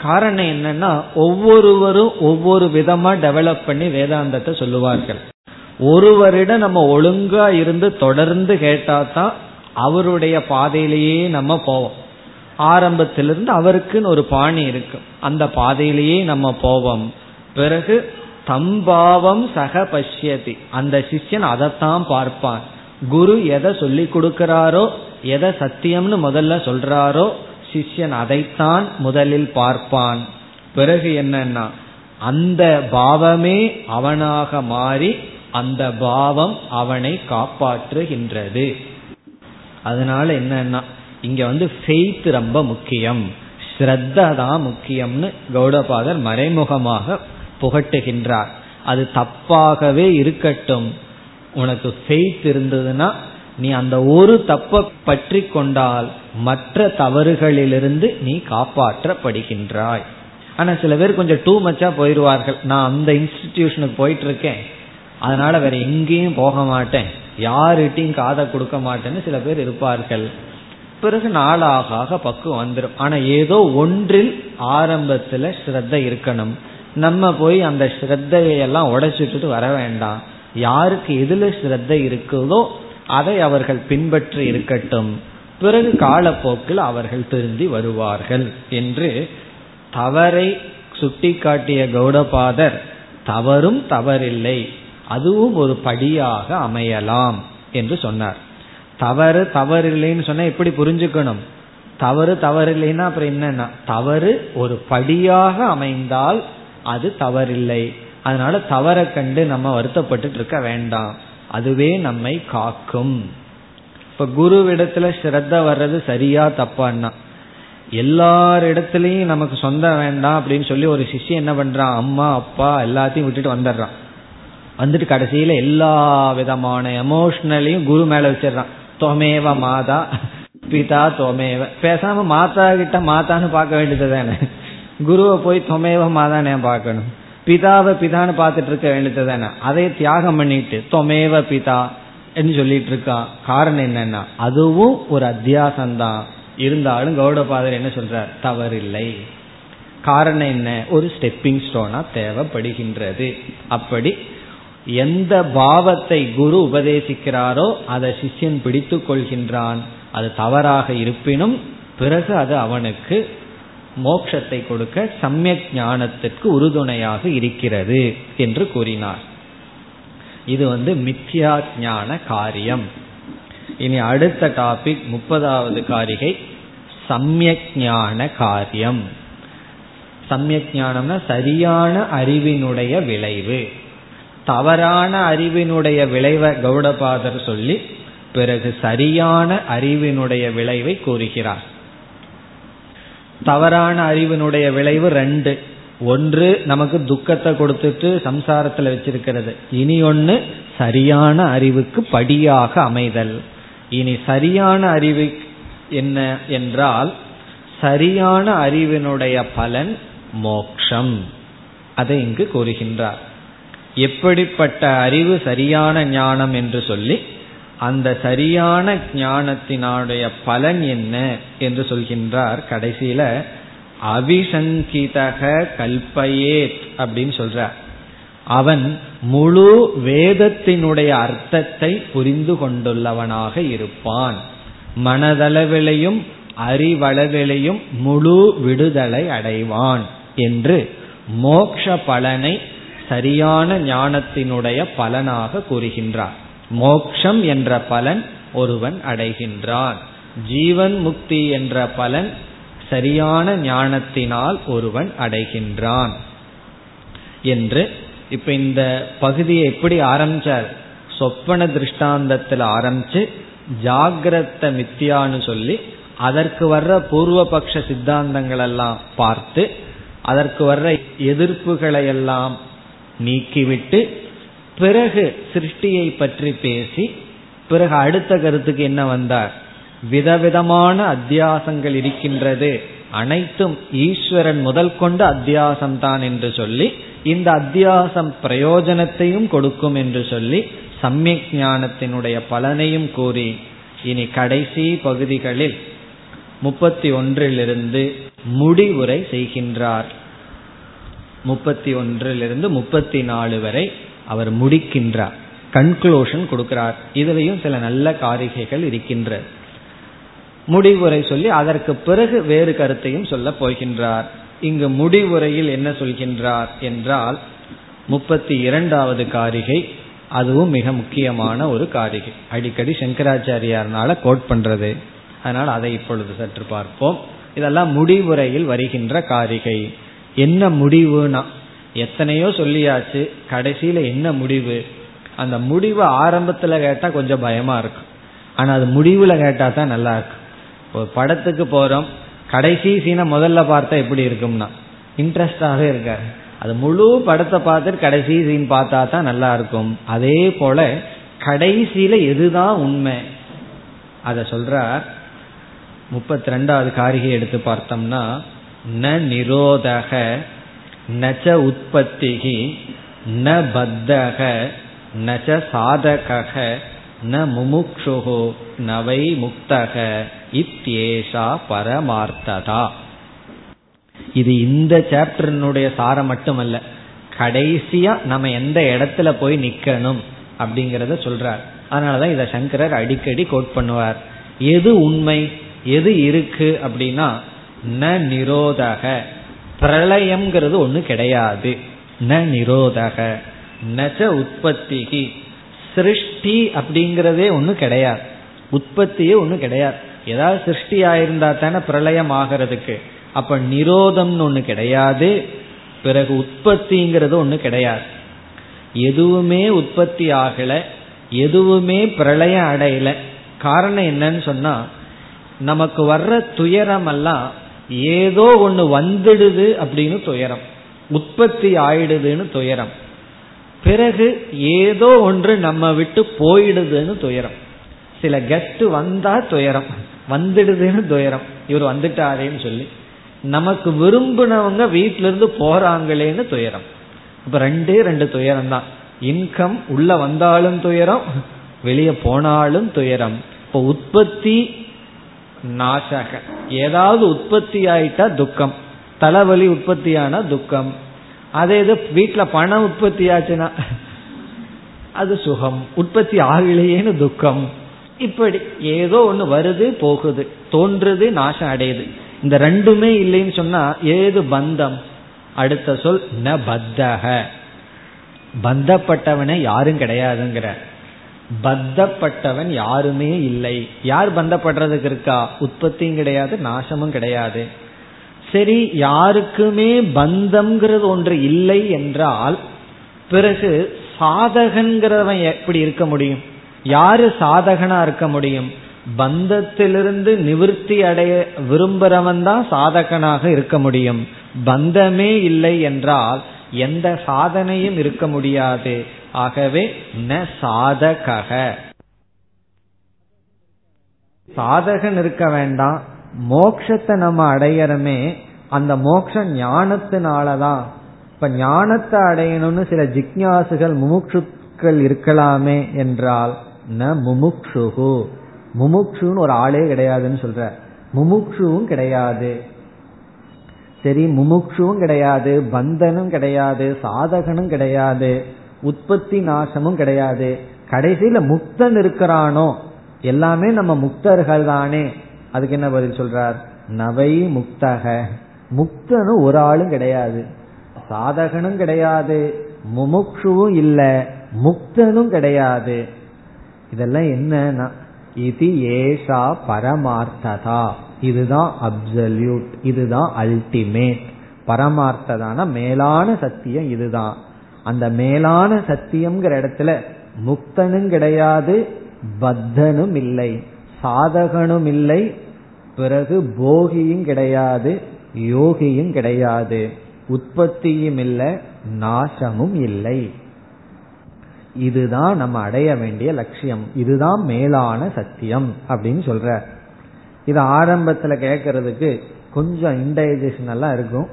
காரணம் என்னன்னா ஒவ்வொருவரும் ஒவ்வொரு விதமா டெவலப் பண்ணி வேதாந்தத்தை சொல்லுவார்கள். ஒருவரிடம் நம்ம ஒழுங்கா இருந்து தொடர்ந்து கேட்டா தான் அவருடைய பாதையிலேயே நம்ம போவோம். ஆரம்பத்திலிருந்து அவருக்குன்னு ஒரு பாணி இருக்கு. அந்த பாதையிலேயே நம்ம போவோம். பிறகு தம்பாவம் சக பஷ்யதி. அந்த சிஷ்யன் அதைத்தான் பார்ப்பான். குரு எதை சொல்லி கொடுக்கிறாரோ எதை சத்தியம்னு முதல்ல சொல்றாரோ சிஷ்யன் அதைத்தான் முதலில் பார்ப்பான். பிறகு என்னன்னா அந்த பாவமே அவனாக மாறி அந்த பாவம் அவனை காப்பாற்றுகின்றது. அதனால என்னன்னா இங்க வந்து ஃபெய்த் ரொம்ப முக்கியம். ஸ்ரத்த தான் முக்கியம்னு கௌடபாதர் மறைமுகமாக புகட்டுகின்றார். அது தப்பாகவே இருக்கட்டும். உனக்கு ஃபெய்த் இருந்ததுன்னா நீ அந்த ஒரு தப்பை பற்றி கொண்டால் மற்ற தவறுகளிலிருந்து நீ காப்பாற்றப்படுகின்றாய். ஆனா சில பேர் கொஞ்சம் டூ மச்சா போயிடுவார்கள். நான் அந்த இன்ஸ்டிடியூஷனுக்கு போயிட்டு இருக்கேன் அதனால வேற எங்கேயும் போக மாட்டேன். யாருகிட்டையும் காதை கொடுக்க மாட்டேன்னு சில பேர் இருப்பார்கள். பிறகு நாளாக ஆக பக்குவம் வந்துடும் ஆனா ஏதோ ஒன்றில் ஆரம்பத்துல ஸ்ரத்த இருக்கணும். நம்ம போய் அந்த ஸ்ரத்தையெல்லாம் உடைச்சிட்டு வர வேண்டாம். யாருக்கு எதுல ஸ்ரத்தை இருக்குதோ அதை அவர்கள் பின்பற்றி இருக்கட்டும். பிறகு காலப்போக்கில் அவர்கள் திருந்தி வருவார்கள் என்று தவறை சுட்டிக்காட்டிய கௌடபாதர் தவறும் தவறில்லை அதுவும் ஒரு படியாக அமையலாம் என்று சொன்னார். தவறு தவறில்லைன்னு சொன்னா எப்படி புரிஞ்சுக்கணும்? தவறு தவறில்லைன்னா அப்புறம் என்னன்னா தவறு ஒரு படியாக அமைந்தால் அது தவறில்லை. அதனால தவறை கண்டு நம்ம வருத்தப்பட்டு இருக்க வேண்டாம். அதுவே நம்மை காக்கும். இப்ப குருவிடத்துல ஸ்ரத்த வர்றது சரியா தப்பான்னா எல்லாரிடத்துலயும் நமக்கு சொந்தம் வேண்டாம் அப்படின்னு சொல்லி ஒரு சிஷ்யம் என்ன பண்றான்? அம்மா அப்பா எல்லாத்தையும் விட்டுட்டு வந்துடுறான். வந்துட்டு கடைசியில எல்லா விதமான எமோஷனலையும் குரு மேல வச்சிடறான். தொமேவ மாதா பிதா தொமேவ. பேசாம மாதா கிட்ட மாதான்னு பார்க்க வேண்டியது தானே குருவை போய் தொமேவ நான் பார்க்கணும். பிதாவை பிதான்னு பார்த்துட்டு இருக்க வேண்டியது தானே? அதை தியாகம் பண்ணிட்டு தொமேவ பிதா என்று சொல்லிட்டு இருக்கான் காரணம் என்னன்னா அதுவும் ஒரு அத்தியாசம்தான். இருந்தாலும் கௌடபாதர் என்ன சொல்றார்? தவறில்லை. காரணம் என்ன? ஒரு ஸ்டெப்பிங் ஸ்டோனா தேவைப்படுகின்றது. அப்படி எந்த பாவத்தை குரு உபதேசிக்கிறாரோ அதை சிஷ்யன் பிடித்து கொள்கின்றான். அது தவறாக இருப்பினும் பிறகு அது அவனுக்கு மோட்சத்தை கொடுக்க சமயக் ஞானத்திற்கு உறுதுணையாக இருக்கிறது என்று கூறினார். இது வந்து மித்யா ஞான காரியம். இனி அடுத்த டாபிக் முப்பதாவது காரிகை சமயக் ஞான காரியம். சமயக் ஞானம்னா சரியான அறிவினுடைய விளைவு. தவறான அறிவினுடைய விளைவை கௌடபாதர் சொல்லி பிறகு சரியான அறிவினுடைய விளைவை கூறுகிறார். தவறான அறிவினுடைய விளைவு ரெண்டு. ஒன்று நமக்கு துக்கத்தை கொடுத்துட்டு சம்சாரத்துல வச்சிருக்கிறது. இனி ஒன்று சரியான அறிவுக்கு படியாக அமைதல். இனி சரியான அறிவு என்ன என்றால் சரியான அறிவினுடைய பலன் மோக்ஷம். அதை இங்கு கூறுகின்றார். எப்படிப்பட்ட அறிவு சரியான ஞானம் என்று சொல்லி அந்த சரியான ஞானத்தினுடைய பலன் என்ன என்று சொல்கின்றார் கடைசியில அவிசங்கிதக கல்பயேத் அப்படின்னு சொல்றார். அவன் முழு வேதத்தினுடைய அர்த்தத்தை புரிந்து கொண்டுள்ளவனாக இருப்பான். மனதளவிலையும் அறிவளவிலையும் முழு விடுதலை அடைவான் என்று மோக்ஷ பலனை சரியான ஞானத்தினுடைய பலனாக கூறுகின்றார். மோக்ஷம் என்ற பலன் ஒருவன் அடைகின்றான். ஜீவன் முக்தி என்ற பலன் சரியான ஞானத்தினால் ஒருவன் அடைகின்றான். என்று இப்ப இந்த பகுதியை எப்படி ஆரம்பிச்சார்? சொப்பன திருஷ்டாந்தத்தில் ஆரம்பிச்சு ஜாகிரத மித்தியான்னு சொல்லி அதற்கு வர்ற பூர்வபக்ஷ சித்தாந்தங்கள் எல்லாம் பார்த்து அதற்கு வர்ற எதிர்ப்புகளை எல்லாம் நீக்கிவிட்டு பிறகு சிருஷ்டியை பற்றி பேசி பிறகு அடுத்த கருத்துக்கு என்ன வந்தார்? விதவிதமான அத்தியாசங்கள் இருக்கின்றது. அனைத்தும் ஈஸ்வரன் முதல் கொண்டு அத்தியாசம் தான் என்று சொல்லி இந்த அத்தியாசம் பிரயோஜனத்தையும் கொடுக்கும் என்று சொல்லி சமயக் ஞானத்தினுடைய பலனையும் கூறி இனி கடைசி பகுதிகளில் முப்பத்தி ஒன்றிலிருந்து முடிவுரை செய்கின்றார். முப்பத்தி ஒன்றிலிருந்து முப்பத்தி நாலு வரை அவர் முடிக்கின்றார். கன்க்ளூஷன் கொடுக்கிறார். இதுலேயும் சில நல்ல காரிகைகள் இருக்கின்ற. முடிவுரை சொல்லி அதற்கு பிறகு வேறு கருத்தையும் சொல்ல போகின்றார். இங்கு முடிவுரையில் என்ன சொல்கின்றார் என்றால் முப்பத்தி இரண்டாவது காரிகை அதுவும் மிக முக்கியமான ஒரு காரிகை. அடிக்கடி சங்கராச்சாரியார்னால கோட் பண்றது. அதனால் அதை இப்பொழுது சற்று பார்ப்போம். இதெல்லாம் முடிவுரையில் வருகின்ற காரிகை. என்ன முடிவுனா எத்தனையோ சொல்லியாச்சு கடைசியில என்ன முடிவு? அந்த முடிவு ஆரம்பத்துல கேட்டா கொஞ்சம் பயமா இருக்கும் ஆனா அது முடிவுல கேட்டா தான் நல்லா இருக்கும் ஒரு படத்துக்கு போறோம் கடைசி சீனை முதல்ல பார்த்தா எப்படி இருக்கும்னா இன்ட்ரெஸ்டாகவே இருக்காரு. அது முழு படத்தை பார்த்துட்டு கடைசி சீன் பார்த்தா தான் நல்லா இருக்கும். அதே போல கடைசியில எதுதான் உண்மை? அதை சொல்றார் முப்பத்தி ரெண்டாவது காரிகை எடுத்து பார்த்தோம்னா ந நிரோதக நச்ச உற்பத்திகி ந பத்தக நச்ச சாதக ந முமுக்ஷுகோ நவை முக்தக இத்தேஷா பரமார்த்ததா. இது இந்த சாப்டர்னுடைய சாரம் மட்டுமல்ல கடைசியா நம்ம எந்த இடத்துல போய் நிக்கணும் அப்படிங்கறத சொல்றார். அதனாலதான் இதை சங்கரர் அடிக்கடி கோட் பண்ணுவார். எது உண்மை எது இருக்கு அப்படின்னா ந நிரோதக பிரளயம்ங்கிறது ஒன்று கிடையாது. ந நிரோதக. நச்ச உற்பத்திகி. சிருஷ்டி அப்படிங்கிறதே ஒன்று கிடையாது. உற்பத்தியே ஒன்றும் கிடையாது. ஏதாவது சிருஷ்டி ஆயிருந்தா தானே பிரளயம் ஆகிறதுக்கு. அப்ப நிரோதம்னு ஒன்று கிடையாது. பிறகு உற்பத்திங்கிறது ஒன்று கிடையாது. எதுவுமே உற்பத்தி ஆகல. எதுவுமே பிரளயம் அடையல. காரணம் என்னன்னு சொன்னா நமக்கு வர்ற துயரம் எல்லாம் ஏதோ ஒன்று வந்துடுது அப்படின்னு துயரம். உற்பத்தி ஆயிடுதுன்னு துயரம். பிறகு ஏதோ ஒன்று நம்ம விட்டு போயிடுதுன்னு துயரம். சில கெஸ்ட் வந்தா துயரம். வந்துடுதுன்னு துயரம். இவர் வந்துட்டாரேன்னு சொல்லி. நமக்கு விரும்பினவங்க வீட்டில இருந்து போறாங்களேன்னு துயரம். இப்ப ரெண்டே ரெண்டு துயரம் தான் இன்கம் உள்ள வந்தாலும் துயரம் வெளியே போனாலும் துயரம். இப்போ உற்பத்தி நாசக. ஏதாவது உற்பத்தி ஆயிட்டா துக்கம். தலைவலி உற்பத்தி ஆனா துக்கம். அதே இது வீட்டுல பணம் உற்பத்தி ஆச்சுன்னா அது சுகம். உற்பத்தி ஆகலையேன்னு துக்கம். இப்படி ஏதோ ஒண்ணு வருது போகுது. தோன்றுது நாசம் அடையுது. இந்த ரெண்டுமே இல்லைன்னு சொன்னா ஏது பந்தம்? அடுத்த சொல் ந பத்தக. பந்தப்பட்டவனை யாரும் கிடையாதுங்கிற. பந்தப்பட்டவன் யாருமே இல்லை. யார் பந்தப்படுறதுக்கு இருக்கா? உற்பத்தியும் கிடையாது நாசமும் கிடையாது. சரி யாருக்குமே பந்தம்ங்கிறது ஒன்று இல்லை என்றால் பிறகு சாதகன்கிறவன் எப்படி இருக்க முடியும்? யாரு சாதகனா இருக்க முடியும்? பந்தத்திலிருந்து நிவிருத்தி அடைய விரும்புறவன் தான் சாதகனாக இருக்க முடியும். பந்தமே இல்லை என்றால் எந்த சாதனையும் இருக்க முடியாது. ஆகவே ந சாதக சாதகன் இருக்க வேண்டாம். மோக்ஷத்தை நம்ம அடையறமே அந்த மோக்ஷம் ஞானத்தினாலதான். இப்ப ஞானத்தை அடையணும்னு சில ஜிக்யாசுகள் முமுட்சுக்கள் இருக்கலாமே என்றால் ந முமுக்ஷுகு. முமுக்ஷுன்னு ஒரு ஆளே கிடையாதுன்னு சொல்ற. முமுக்ஷுவும் கிடையாது. சரி முமுக்ஷுவும் கிடையாது பந்தனும் கிடையாது சாதகனும் கிடையாது. உற்பத்தி நாசமும் கிடையாது. கடைசியில முக்தன் இருக்கிறானோ? எல்லாமே நம்ம முக்தர்கள் தானே. அதுக்கு என்ன பதில் சொல்றார்? நவை முக்தக. முக்தனும் ஒரு ஆளும் கிடையாது. சாதகனும் கிடையாது. முமுக்ஷுவும் இல்ல. முக்தனும் கிடையாது. இதெல்லாம் என்னன்னா இது ஏஷா பரமார்த்ததா. இதுதான் அப்சல்யூட். இதுதான் அல்டிமேட். பரமார்த்ததான? மேலான சத்தியம் இதுதான். அந்த மேலான சத்தியம்ங்கிற இடத்துல முக்தனும் கிடையாது பத்தனும் இல்லை. சாதகனும் இல்லை பிறகு போகியும் கிடையாது யோகியும் கிடையாது. உற்பத்தியும் இல்லை நாசமும் இல்லை. இதுதான் நம்ம அடைய வேண்டிய லட்சியம். இதுதான் மேலான சத்தியம் அப்படின்னு சொல்ற. இது ஆரம்பத்துல கேட்கறதுக்கு கொஞ்சம் இன்டைஜஷன் எல்லாம் இருக்கும்.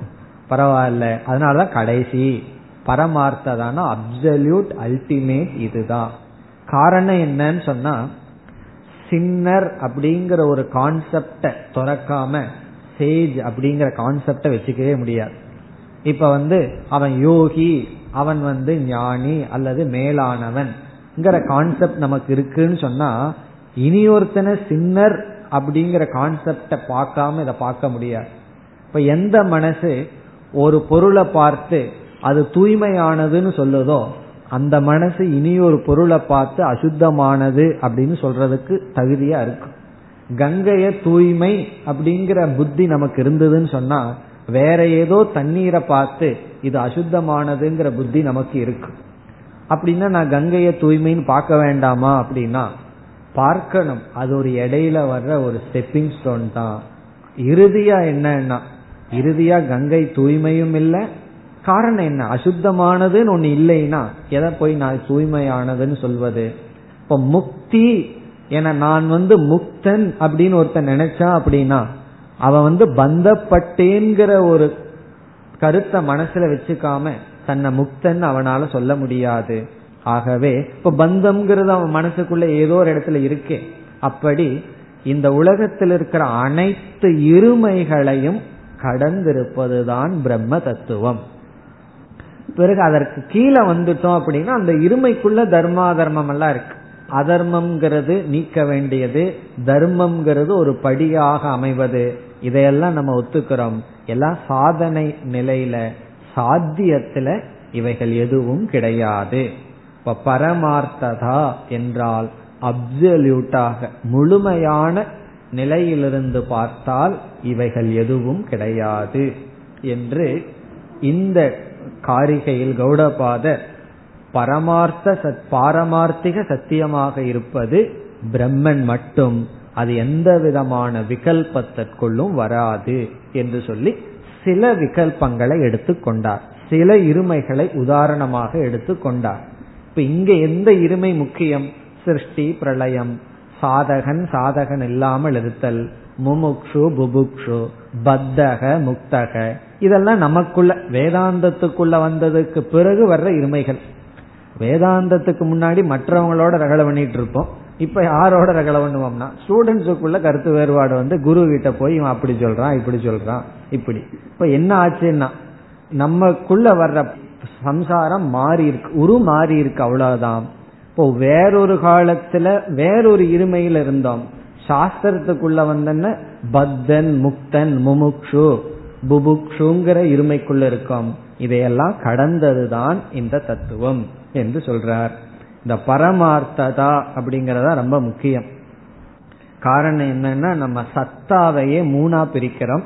பரவாயில்ல. அதனாலதான் கடைசி. பரமார்த்ததான அப்சல்யூட் அல்டிமேட் இதுதான். காரணம் என்னன்னு சொன்னா சின்னர் அப்படிங்கிற ஒரு கான்செப்ட துறக்காம சேஜ் அப்படிங்கிற கான்செப்ட வச்சுக்கவே முடியாது. இப்ப வந்து அவன் யோகி அவன் வந்து ஞானி அல்லது மேலானவன் கான்செப்ட் நமக்கு இருக்குன்னு சொன்னா இனி ஒருத்தனை சின்னர் அப்படிங்கிற கான்செப்ட பார்க்காம இதை பார்க்க முடியாது. இப்ப எந்த மனசு ஒரு பொருளை பார்த்து அது தூய்மையானதுன்னு சொல்லுதோ அந்த மனசு இனி ஒரு பொருளை பார்த்து அசுத்தமானது அப்படின்னு சொல்றதுக்கு தகுதியா இருக்கு. கங்கைய தூய்மை அப்படிங்கிற புத்தி நமக்கு இருந்ததுன்னு சொன்னா வேற ஏதோ தண்ணீரை பார்த்து இது அசுத்தமானதுங்கிற புத்தி நமக்கு இருக்கு. அப்படின்னா நான் கங்கைய தூய்மைன்னு பார்க்க வேண்டாமா அப்படின்னா பார்க்கணும். அது ஒரு இடையில வர்ற ஒரு ஸ்டெப்பிங் ஸ்டோன் தான். இறுதியா என்னன்னா இறுதியா கங்கை தூய்மையும் இல்லை காரணம் என்ன? அசுத்தமானதுன்னு ஒன்னு இல்லைன்னா எதை போய் நான் தூய்மையானதுன்னு சொல்வது? இப்ப முக்தி என நான் வந்து முக்தன் அப்படின்னு ஒருத்தன் நினைச்சா அப்படின்னா அவன் வந்து பந்தப்பட்டேங்கிற ஒரு கருத்தை மனசுல வச்சுக்காம தன்னை முக்தன் அவனால சொல்ல முடியாது. ஆகவே இப்ப பந்தம்ங்கிறது அவன் மனசுக்குள்ள ஏதோ ஒரு இடத்துல இருக்கே. அப்படி இந்த உலகத்தில் இருக்கிற அனைத்து இருமைகளையும் கடந்திருப்பதுதான் பிரம்ம தத்துவம். பிறகு அதற்கு கீழே வந்துட்டோம் அப்படின்னா அந்த இருமைக்குள்ள தர்மா தர்மம் எல்லாம் இருக்கு. அதர்மம்ங்கிறது நீக்க வேண்டியது தர்மம்ங்கிறது ஒரு படியாக அமைவது. இதையெல்லாம் நம்ம ஒத்துக்கிறோம். எல்லாம் சாதனை நிலையில சாத்தியத்துல இவைகள் எதுவும் கிடையாது. இப்ப பரமார்த்ததா என்றால் அப்சல்யூட்டாக முழுமையான நிலையிலிருந்து பார்த்தால் இவைகள் எதுவும் கிடையாது. என்று இந்த காரிகையில் கௌடபாதர் பரமார்த்த சத் பாரமார்த்திக சத்தியமாக இருப்பது பிரம்மன் மட்டும். அது எந்த விதமான விகல்பத்திற்குள்ளும் வராது என்று சொல்லி சில விகல்பங்களை எடுத்துக்கொண்டார் சில இருமைகளை உதாரணமாக எடுத்துக்கொண்டார் இப்ப இங்க எந்த இருமை முக்கியம்? சிருஷ்டி பிரளயம் சாதகன் சாதகன் இல்லாமல் இருத்தல் முமுக்ஷு புபுக்ஷு. பத்தக முக்தக. இதெல்லாம் நமக்குள்ள வேதாந்தத்துக்குள்ள வந்ததுக்கு பிறகு வர்ற இருமைகள். வேதாந்தத்துக்கு முன்னாடி மற்றவங்களோட ரகலை பண்ணிட்டு இருப்போம். இப்ப யாரோட ரகலை பண்ணுவோம்னா ஸ்டூடெண்ட்ஸுக்குள்ள கருத்து வேறுபாடு வந்து குரு கிட்ட போய் இவன் அப்படி சொல்றான் இப்படி சொல்றான் இப்படி. இப்ப என்ன ஆச்சுன்னா நமக்குள்ள வர்ற சம்சாரம் மாறி இருக்கு உரு மாறி இருக்கு அவ்வளவுதான். இப்போ வேறொரு காலத்துல வேறொரு இருமையில இருந்தோம். சாஸ்திரத்துக்குள்ள வந்தன பத்தன் முக்தன் முமுக்ஷு புபுக்ஷுங்கிற இருமைக்குள்ள இருக்கும். இதையெல்லாம் கடந்ததுதான் இந்த தத்துவம் என்று சொல்றார். இந்த பரமார்த்ததா அப்படிங்கறதா ரொம்ப முக்கியம். காரணம் என்னன்னா நம்ம சத்தாவையே மூணா பிரிக்கிறோம்.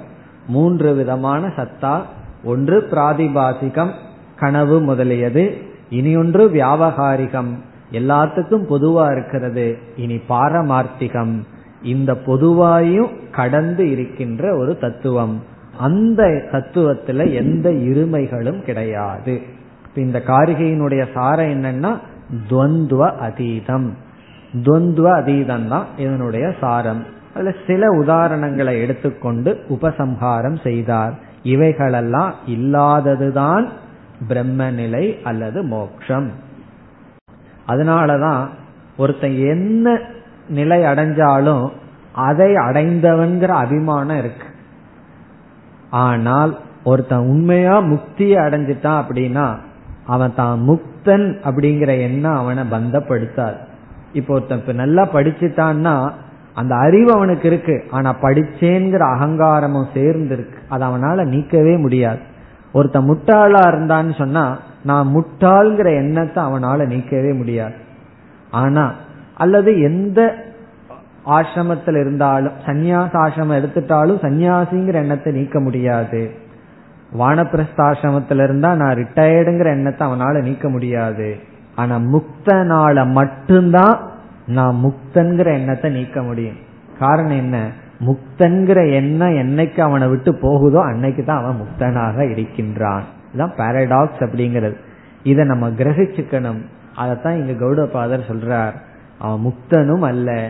மூன்று விதமான சத்தா. ஒன்று பிராதிபாசிகம் கனவு முதலியது. இனி ஒன்று வியாபகாரிகம். எல்லாத்துக்கும் பொதுவா இருக்கிறது. இனி பாரமார்த்திகம். இந்த பொதுவாயும் கடந்து இருக்கின்ற ஒரு தத்துவம். அந்த தத்துவத்துல எந்த இருமைகளும் கிடையாது. இந்த காரிகையினுடைய சாரம் என்னன்னா துவந்துவ அதீதம். துவந்துவ அதீதம் தான் இதனுடைய சாரம். அதுல சில உதாரணங்களை எடுத்துக்கொண்டு உபசம்ஹாரம் செய்தார். இவைகளெல்லாம் இல்லாததுதான் பிரம்ம நிலை அல்லது மோக்ஷம். அதனாலதான் ஒருத்தன் என்ன நிலை அடைஞ்சாலும் அதை அடைந்தவன்கிற அபிமானம் இருக்கு. ஆனால் ஒருத்தன் உண்மையா முக்தியை அடைஞ்சிட்டான் அப்படின்னா அவன் தான் முக்தன் அப்படிங்கிற எண்ணம் அவனை பந்தப்படுத்தாது. இப்போ ஒருத்தன் இப்ப நல்லா படிச்சுட்டான்னா அந்த அறிவு அவனுக்கு இருக்கு. ஆனா படிச்சேங்கிற அகங்காரமும் சேர்ந்து இருக்கு அது அவனால நீக்கவே முடியாது. ஒருத்தன் முட்டாளா இருந்தான்னு சொன்னா நான் முட்டாள்ங்கிற எண்ணத்தை அவனால நீக்கவே முடியாது. ஆனா அல்லது எந்த ஆசிரமத்தில் இருந்தாலும் சந்நியாச ஆசிரமம் எடுத்துட்டாலும் சந்நியாசிங்கிற எண்ணத்தை நீக்க முடியாது. வானப்பிரஸ்தாசிரமத்துல இருந்தா நான் ரிட்டையர்டுங்கிற எண்ணத்தை அவனால நீக்க முடியாது. ஆனா முக்தனால மட்டும்தான் நான் முக்தன்கிற எண்ணத்தை நீக்க முடியும். காரணம் என்ன? முக்தன்கிற எண்ணம் என்னைக்கு அவனை விட்டு போகுதோ அன்னைக்கு தான் அவன் முக்தனாக இருக்கின்றான். இதுதான் பாரடாக்ஸ் அப்படிங்கிறது. இதை நம்ம கிரகிச்சுக்கணும். அதைத்தான் இங்க கௌடபாதர் சொல்றார். அவன் முக்தனும் அல்ல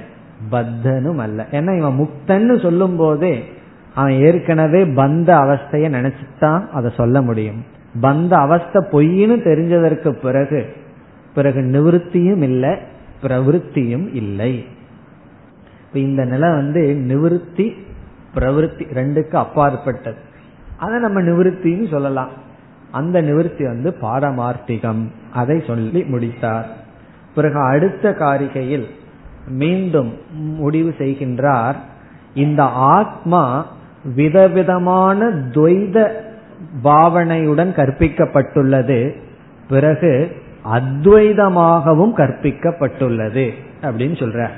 பத்தனும் அல்ல. ஏன்னா இவன் முக்தன்னு சொல்லும் போதே அவன் ஏற்கனவே பந்த அவஸ்தைய நினைச்சுதான் அதை சொல்ல முடியும். பந்த அவஸ்தை பொய்ன்னு தெரிஞ்சதற்கு பிறகு பிறகு நிவிருத்தியும் இல்லை பிரவருத்தியும் இல்லை. இப்ப இந்த நிலை வந்து நிவிருத்தி பிரவருத்தி ரெண்டுக்கு அப்பாற்பட்டது. அதை நம்ம நிவிருத்தின்னு சொல்லலாம். அந்த நிவிருத்தி வந்து பாரமார்த்திகம் அதை சொல்லி முடித்தார். பிறகு அடுத்த காரிகையில் மீண்டும் முடிவு செய்கின்றார். இந்த ஆத்மா விதவிதமான துவைத பாவனையுடன் கற்பிக்கப்பட்டுள்ளது. பிறகு அத்வைதமாகவும் கற்பிக்கப்பட்டுள்ளது அப்படின்னு சொல்ற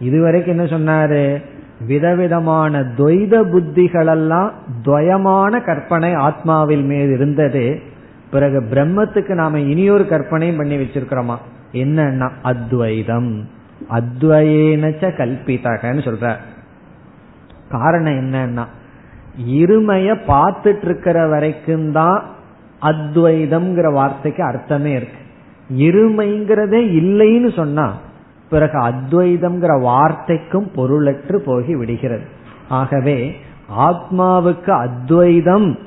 இதுவரைக்கும் என்ன சொன்னாரு? விதவிதமான துவைத புத்திகளெல்லாம் துவயமான கற்பனை ஆத்மாவில் மீது இருந்தது. பிறகு பிரம்மத்துக்கு நாம இனியொரு கற்பனையும் பண்ணி வச்சிருக்கிறோமா? என்னன்னா அத்வைதம். அத்வயேனச்ச கல்பிதகன்னு சொல்ற. காரணம் என்னன்னா இருமைய பார்த்துட்டு இருக்கிற வரைக்கும் தான் அத்வைதம்ங்கிற வார்த்தைக்கு அர்த்தமே இருக்கு. இருமைங்கிறதே இல்லைன்னு சொன்னா பிறகு அத்வைதம்ங்கிற வார்த்தைக்கும் பொருளற்று போகி விடுகிறது. ஆகவே ஆத்மாவுக்கு அத்வைதம்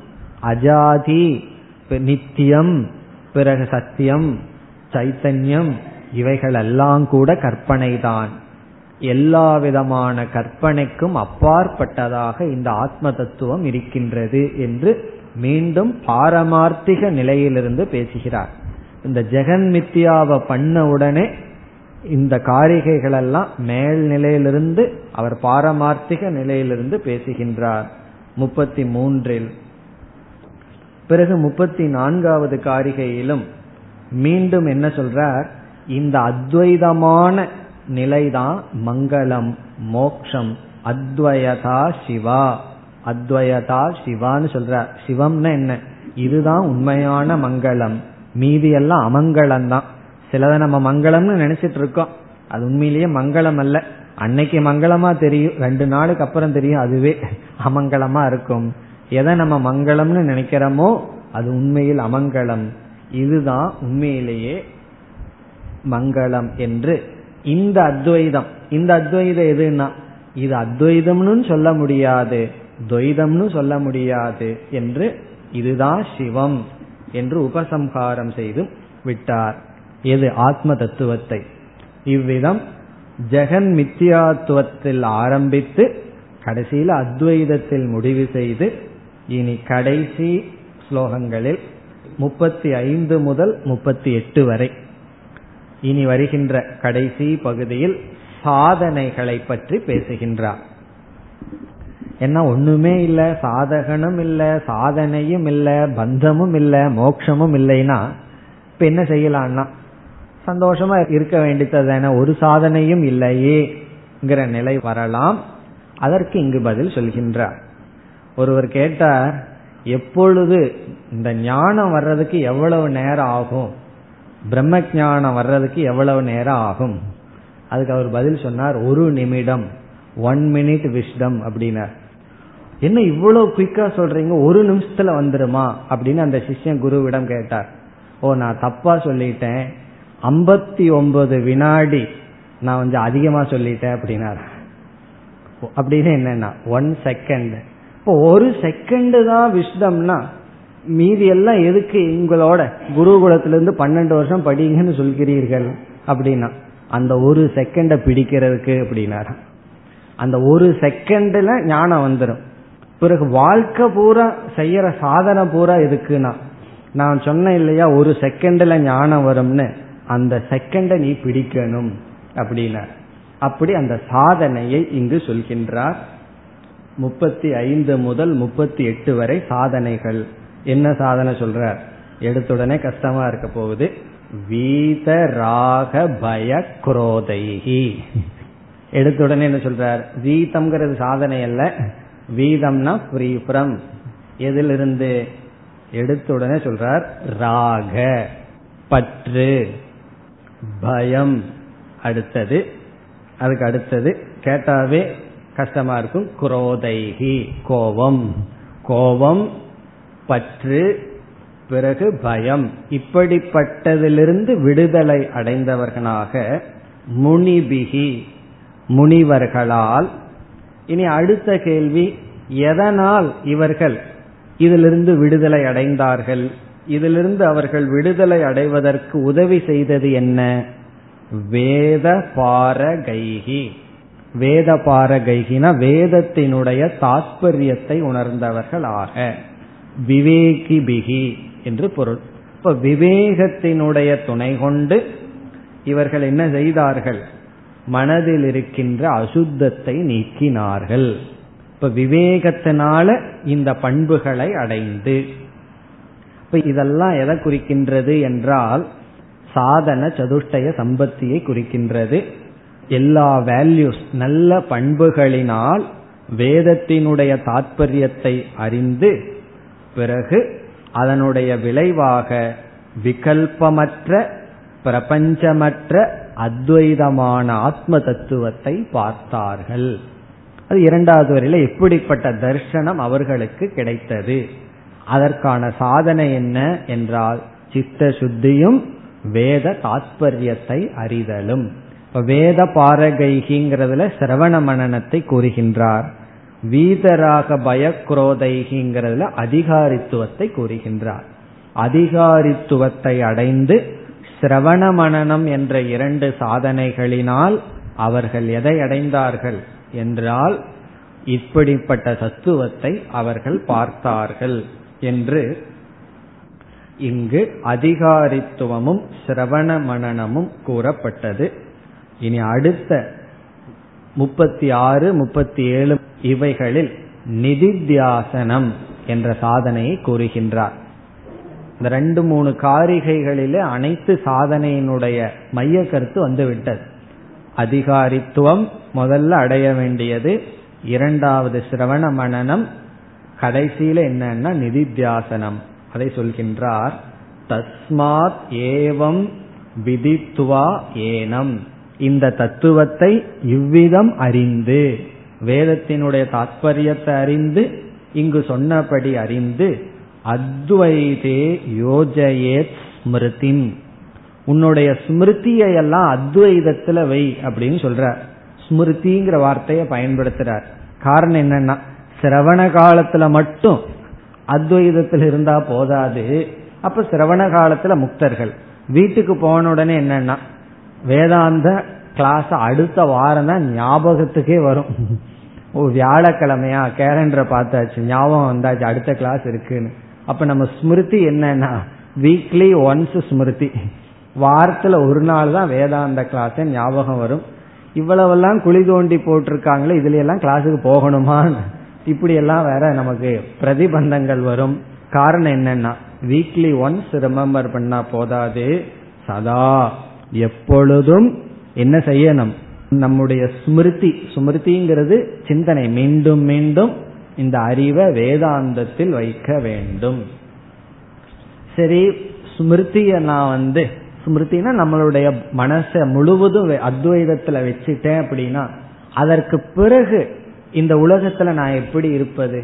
அஜாதி நித்தியம் பிறகு சத்தியம் சைத்தன்யம் இவைகள் எல்லாம் கூட கற்பனை தான் எல்லா விதமான கற்பனைக்கும் அப்பாற்பட்டதாக இந்த ஆத்ம தத்துவம் இருக்கின்றது என்று மீண்டும் பாரமார்த்திக நிலையிலிருந்து பேசுகிறார். இந்த ஜெகன் மித்தியாவை பண்ண உடனே இந்த காரிகைகளெல்லாம் மேல் நிலையிலிருந்து அவர் பாரமார்த்திக நிலையிலிருந்து பேசுகின்றார். முப்பத்தி மூன்றில். பிறகு முப்பத்தி நான்காவது காரிகையிலும் மீண்டும் என்ன சொல்றார்? இந்த அத்வைதமான நிலைதான் மங்களம் மோக்ஷம். அத்வயதா சிவா. அத்வயதா சிவான்னு சொல்றார். சிவம்னா என்ன? இதுதான் உண்மையான மங்களம். மீதி எல்லாம் அமங்கலம் தான் சிலதை நம்ம மங்களம்னு நினைச்சிட்டு இருக்கோம் அது உண்மையிலேயே மங்களம் அல்ல. அன்னைக்கு மங்களமா தெரியும். ரெண்டு நாளுக்கு அப்புறம் தெரியும். அதுவே அமங்கலமா இருக்கும். எதை நம்ம மங்களம்னு நினைக்கிறோமோ அது உண்மையில் அமங்கலம். இதுதான் உண்மையிலேயே மங்களம் என்று. இந்த அத்வைதம் இந்த அத்வைதம் எதுன்னா இது அத்வைதம்னு சொல்ல முடியாது துவைதம்னு சொல்ல முடியாது என்று இதுதான் சிவம் என்று உபசம்ஹாரம் செய்து விட்டார். எது? ஆத்ம தத்துவத்தை. இவ்விதம் ஜெகன் மித்தியாத்துவத்தில் ஆரம்பித்து கடைசியில் அத்வைதத்தில் முடிவு செய்து இனி கடைசி ஸ்லோகங்களில் முப்பத்தி ஐந்து முதல் முப்பத்தி எட்டு வரை. இனி வருகின்ற கடைசி பகுதியில் சாதனைகளை பற்றி பேசுகின்றார். என்ன ஒண்ணுமே இல்ல சாதகனும் இல்ல சாதனையும் இல்ல பந்தமும் இல்ல மோட்சமும் இல்லைன்னா இப்ப என்ன செய்யலாம்னா சந்தோஷமா இருக்க வேண்டியது ஒரு சாதனையும் இல்லையேங்கிற நிலை வரலாம். அதற்கு இங்கு பதில் சொல்கின்றார். ஒருவர் கேட்டார் எப்பொழுது இந்த ஞானம் வர்றதுக்கு எவ்வளவு நேரம் ஆகும்? பிரம்ம ஞானம் வர்றதுக்கு எவ்வளவு நேரம் ஆகும்? அதுக்கு அவர் பதில் சொன்னார் ஒரு நிமிடம். ஒன் மினிட் விஷ்டம் அப்படின்னார். என்ன இவ்வளவு குயிக்கா சொல்றீங்க? ஒரு நிமிஷத்துல வந்துருமா? அப்படின்னு அந்த சிஷ்யன் குருவிடம் கேட்டார். ஓ நான் தப்பா சொல்லிட்டேன். ஐம்பத்தி ஒன்பது வினாடி நான் கொஞ்சம் அதிகமா சொல்லிட்டேன் அப்படின்னார். அப்படின்னு என்னன்னா ஒன் செகண்ட் இப்போ ஒரு செகண்ட் தான் விஷ்டம்னா மீதி எல்லாம் எதுக்கு உங்களோட குருகுலத்திலிருந்து பன்னெண்டு வருஷம் படிங்கன்னு சொல்கிறீர்கள் அப்படின்னா அந்த ஒரு செகண்டை பிடிக்கிறதுக்கு அப்படின்னாரா. அந்த ஒரு செகண்ட்ல ஞானம் வந்துடும் பிறகு வாழ்க்கை பூரா செய்யற சாதனை பூரா எதுக்குன்னா நான் சொன்னேன் இல்லையா ஒரு செகண்ட்ல ஞானம் வரும்னு அந்த செகண்டை நீ பிடிக்கணும் அப்படின்னா அப்படி அந்த சாதனையை இங்கு சொல்கின்றார் முப்பத்தி ஐந்து முதல் முப்பத்தி எட்டு வரை சாதனைகள். என்ன சாதனை சொல்றார் எடுத்துடனே கஷ்டமா இருக்க போகுது. வீத ராக பய குரோதைகி எடுத்துடனே என்ன சொல்றார்? வீதம்ங்கிறது சாதனை அல்ல. வீதம்னா ஃப்ரீ ஃப்ரம் எதிலிருந்து? எடுத்த உடனே சொல்றார் ராக பற்று பயம். அடுத்தது அதுக்கு அடுத்தது கேட்டாவே கஷ்டமா இருக்கும் குரோதைகி கோபம். கோபம் பற்று பிறகு பயம். இப்படிப்பட்டதிலிருந்து விடுதலை அடைந்தவர்களாக முனிபிகி முனிவர்களால். இனி அடுத்த கேள்வி எதனால் இவர்கள் இதிலிருந்து விடுதலை அடைந்தார்கள்? இதிலிருந்து அவர்கள் விடுதலை அடைவதற்கு உதவி செய்தது என்ன? வேத பாரகைகி வேத பாரகைகின வேதத்தினுடைய தாற்பயத்தை உணர்ந்தவர்கள் ஆக. விவேகி பிகி என்று பொருள். இப்ப விவேகத்தினுடைய துணை கொண்டு இவர்கள் என்ன செய்தார்கள்? மனதில் இருக்கின்ற அசுத்தத்தை நீக்கினார்கள். இப்ப விவேகத்தினால இந்த பண்புகளை அடைந்து. இப்ப இதெல்லாம் எதை குறிக்கின்றது என்றால் சாதன சதுஷ்டய சம்பத்தியை குறிக்கின்றது. எல்லா வேல்யூஸ் நல்ல பண்புகளினால் வேதத்தினுடைய தாற்பயத்தை அறிந்து பிறகு அதனுடைய விளைவாக விகல்பமற்ற பிரபஞ்சமற்ற அத்வைதமான ஆத்ம தத்துவத்தை பார்த்தார்கள். அது இரண்டாவது வரையில எப்படிப்பட்ட தர்சனம் அவர்களுக்கு கிடைத்தது. அதற்கான சாதனை என்ன என்றால் சித்த சுத்தியும் வேத தாத்பரியத்தை அறிதலும். வேத பாரகைகிங்கிறதுல சிரவண மனநத்தை கூறுகின்றார். வீதராக பயக்ரோதைகிங்கிறதுல அதிகாரித்துவத்தை கூறுகின்றார். அதிகாரித்துவத்தை அடைந்து சிரவண மனநம் என்ற இரண்டு சாதனைகளினால் அவர்கள் எதை அடைந்தார்கள் என்றால் இப்படிப்பட்ட தத்துவத்தை அவர்கள் பார்த்தார்கள் என்று இங்கு அதிகாரித்துவமும் சிரவண மனநமும் கூறப்பட்டது. இனி அடுத்த முப்பத்தி ஆறு முப்பத்தி ஏழு இவைகளில் நிதித்தியாசனம் என்ற சாதனையை கூறுகின்றார். இந்த ரெண்டு மூணு காரிகைகளிலே அனைத்து சாதனையினுடைய மைய கருத்து வந்துவிட்டது. அதிகாரித்துவம் முதல்ல அடைய வேண்டியது இரண்டாவது சிரவண மனநம் கடைசியில என்னன்னா நிதித்தியாசனம். அதை சொல்கின்றார் தஸ்மாத் ஏவம் விதித்துவா ஏனம். இந்த தத்துவத்தை இவ்விதம் அறிந்து வேதத்தினுடைய தாத்பரியத்தை அறிந்து இங்கு சொன்னபடி அறிந்து அத்வைதே யோஜயேத் ஸ்மிருதின் உன்னுடைய ஸ்மிருதியை எல்லாம் அத்வைதத்துல வை அப்படின்னு சொல்ற ஸ்மிருதிங்கிற வார்த்தையை பயன்படுத்துறார். காரணம் என்னன்னா சிரவண காலத்துல மட்டும் அத்வைதத்தில் இருந்தா போதாது. அப்ப சிரவண காலத்துல முக்தர்கள். வீட்டுக்கு போன உடனே என்னன்னா வேதாந்த கிளாஸ் அடுத்த வாரம் தான் ஞாபகத்துக்கே வரும். ஓ வியாழக்கிழமையா? கேலண்டரை பார்த்தாச்சு. ஞாபகம் வந்தாச்சு. அடுத்த கிளாஸ் இருக்குன்னு. அப்ப நம்ம ஸ்மிருதி என்னன்னா வீக்லி ஒன்ஸ் ஸ்மிருதி. வாரத்துல ஒரு நாள் தான் வேதாந்த கிளாஸ் ஞாபகம் வரும். இவ்வளவெல்லாம் குழி தோண்டி போட்டிருக்காங்களே இதுல எல்லாம் கிளாஸுக்கு போகணுமான்னு. இப்படி எல்லாம் வேற நமக்கு பிரதிபந்தங்கள் வரும். காரணம் என்னன்னா வீக்லி ஒன்ஸ் ரிமெம்பர் பண்ணா போதாது. சதா. எப்பொழுதும் என்ன செய்யணும்? நம்முடைய ஸ்மிருதி ஸ்மிருதிங்கிறது சிந்தனை. மீண்டும் மீண்டும் இந்த அறிவை வேதாந்தத்தில் வைக்க வேண்டும். சரி ஸ்மிருதிய நான் வந்து ஸ்மிருதினா நம்மளுடைய மனசை முழுவதும் அத்வைதத்துல வச்சுட்டேன் அப்படின்னா அதற்கு பிறகு இந்த உலகத்துல நான் எப்படி இருப்பது?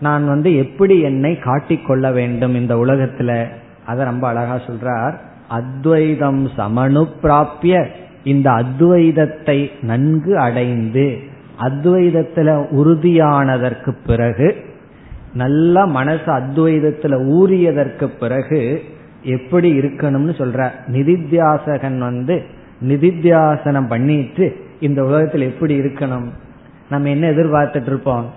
நான் வந்து எப்படி என்னை காட்டிக்கொள்ள வேண்டும் இந்த உலகத்துல? அதை ரொம்ப அழகா சொல்றார். அத்வைதம் சமனு பிராப்பிய இந்த அத்வைதத்தை நன்கு அடைந்து அத்வைதத்துல உறுதியானதற்கு பிறகு நல்ல மனசு அத்வைதத்துல ஊறியதற்கு பிறகு எப்படி இருக்கணும்னு சொல்ற. நிதித்தியாசகன் வந்து நிதித்தியாசனம் பண்ணிட்டு இந்த உலகத்தில் எப்படி இருக்கணும். நம்ம என்ன எதிர்பார்த்துட்டு இருப்போம்?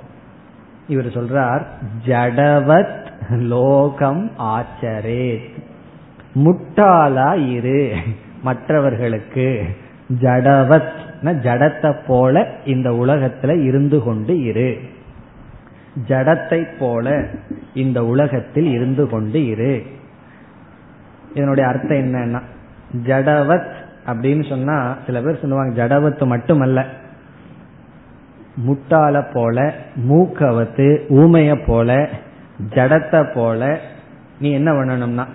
இவர் சொல்றார் ஜடவத் லோகம் ஆச்சரேத். முட்டாளா இரு மற்றவர்களுக்கு ஜடவத் ஜடத்தை போல இந்த உலகத்துல இருந்து கொண்டு இரு. ஜடத்தை போல இந்த உலகத்தில் இருந்து கொண்டு இரு. இதனுடைய அர்த்தம் என்னன்னா ஜடவத் அப்படின்னு சொன்னா சில பேர் சொல்லுவாங்க ஜடவத்து மட்டுமல்ல. முட்டாள போல மூக்கவத்து ஊமைய போல ஜடத்தை போல நீ என்ன பண்ணணும்னா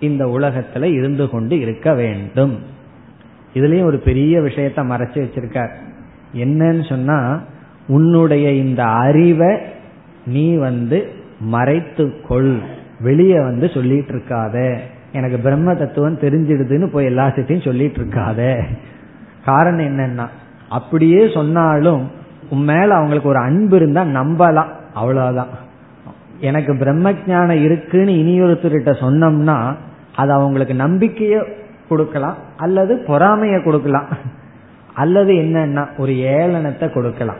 இந்த உலகத்துல இருந்து கொண்டு இருக்க வேண்டும். இதுலயும் ஒரு பெரிய விஷயத்த மறைச்சு வச்சிருக்கார். என்னன்னு சொன்னா உன்னுடைய இந்த அறிவை நீ வந்து மறைத்து கொள் வெளியே வந்து சொல்லிட்டு இருக்காத எனக்கு பிரம்ம தத்துவம் தெரிஞ்சிடுதுன்னு போய் எல்லாத்தையும் சொல்லிட்டு இருக்காத காரணம் என்னன்னா அப்படியே சொன்னாலும் உன் மேல அவங்களுக்கு ஒரு அன்பு இருந்தா நம்பலாம். அவ்வளவுதான். எனக்கு பிரம்ம ஜானம் இருக்குன்னு இனியொருத்தர்கிட்ட சொன்னோம்னா அது அவங்களுக்கு நம்பிக்கைய கொடுக்கலாம் அல்லது பொறாமைய கொடுக்கலாம். அல்லது என்னன்னா ஒரு ஏளனத்தை கொடுக்கலாம்.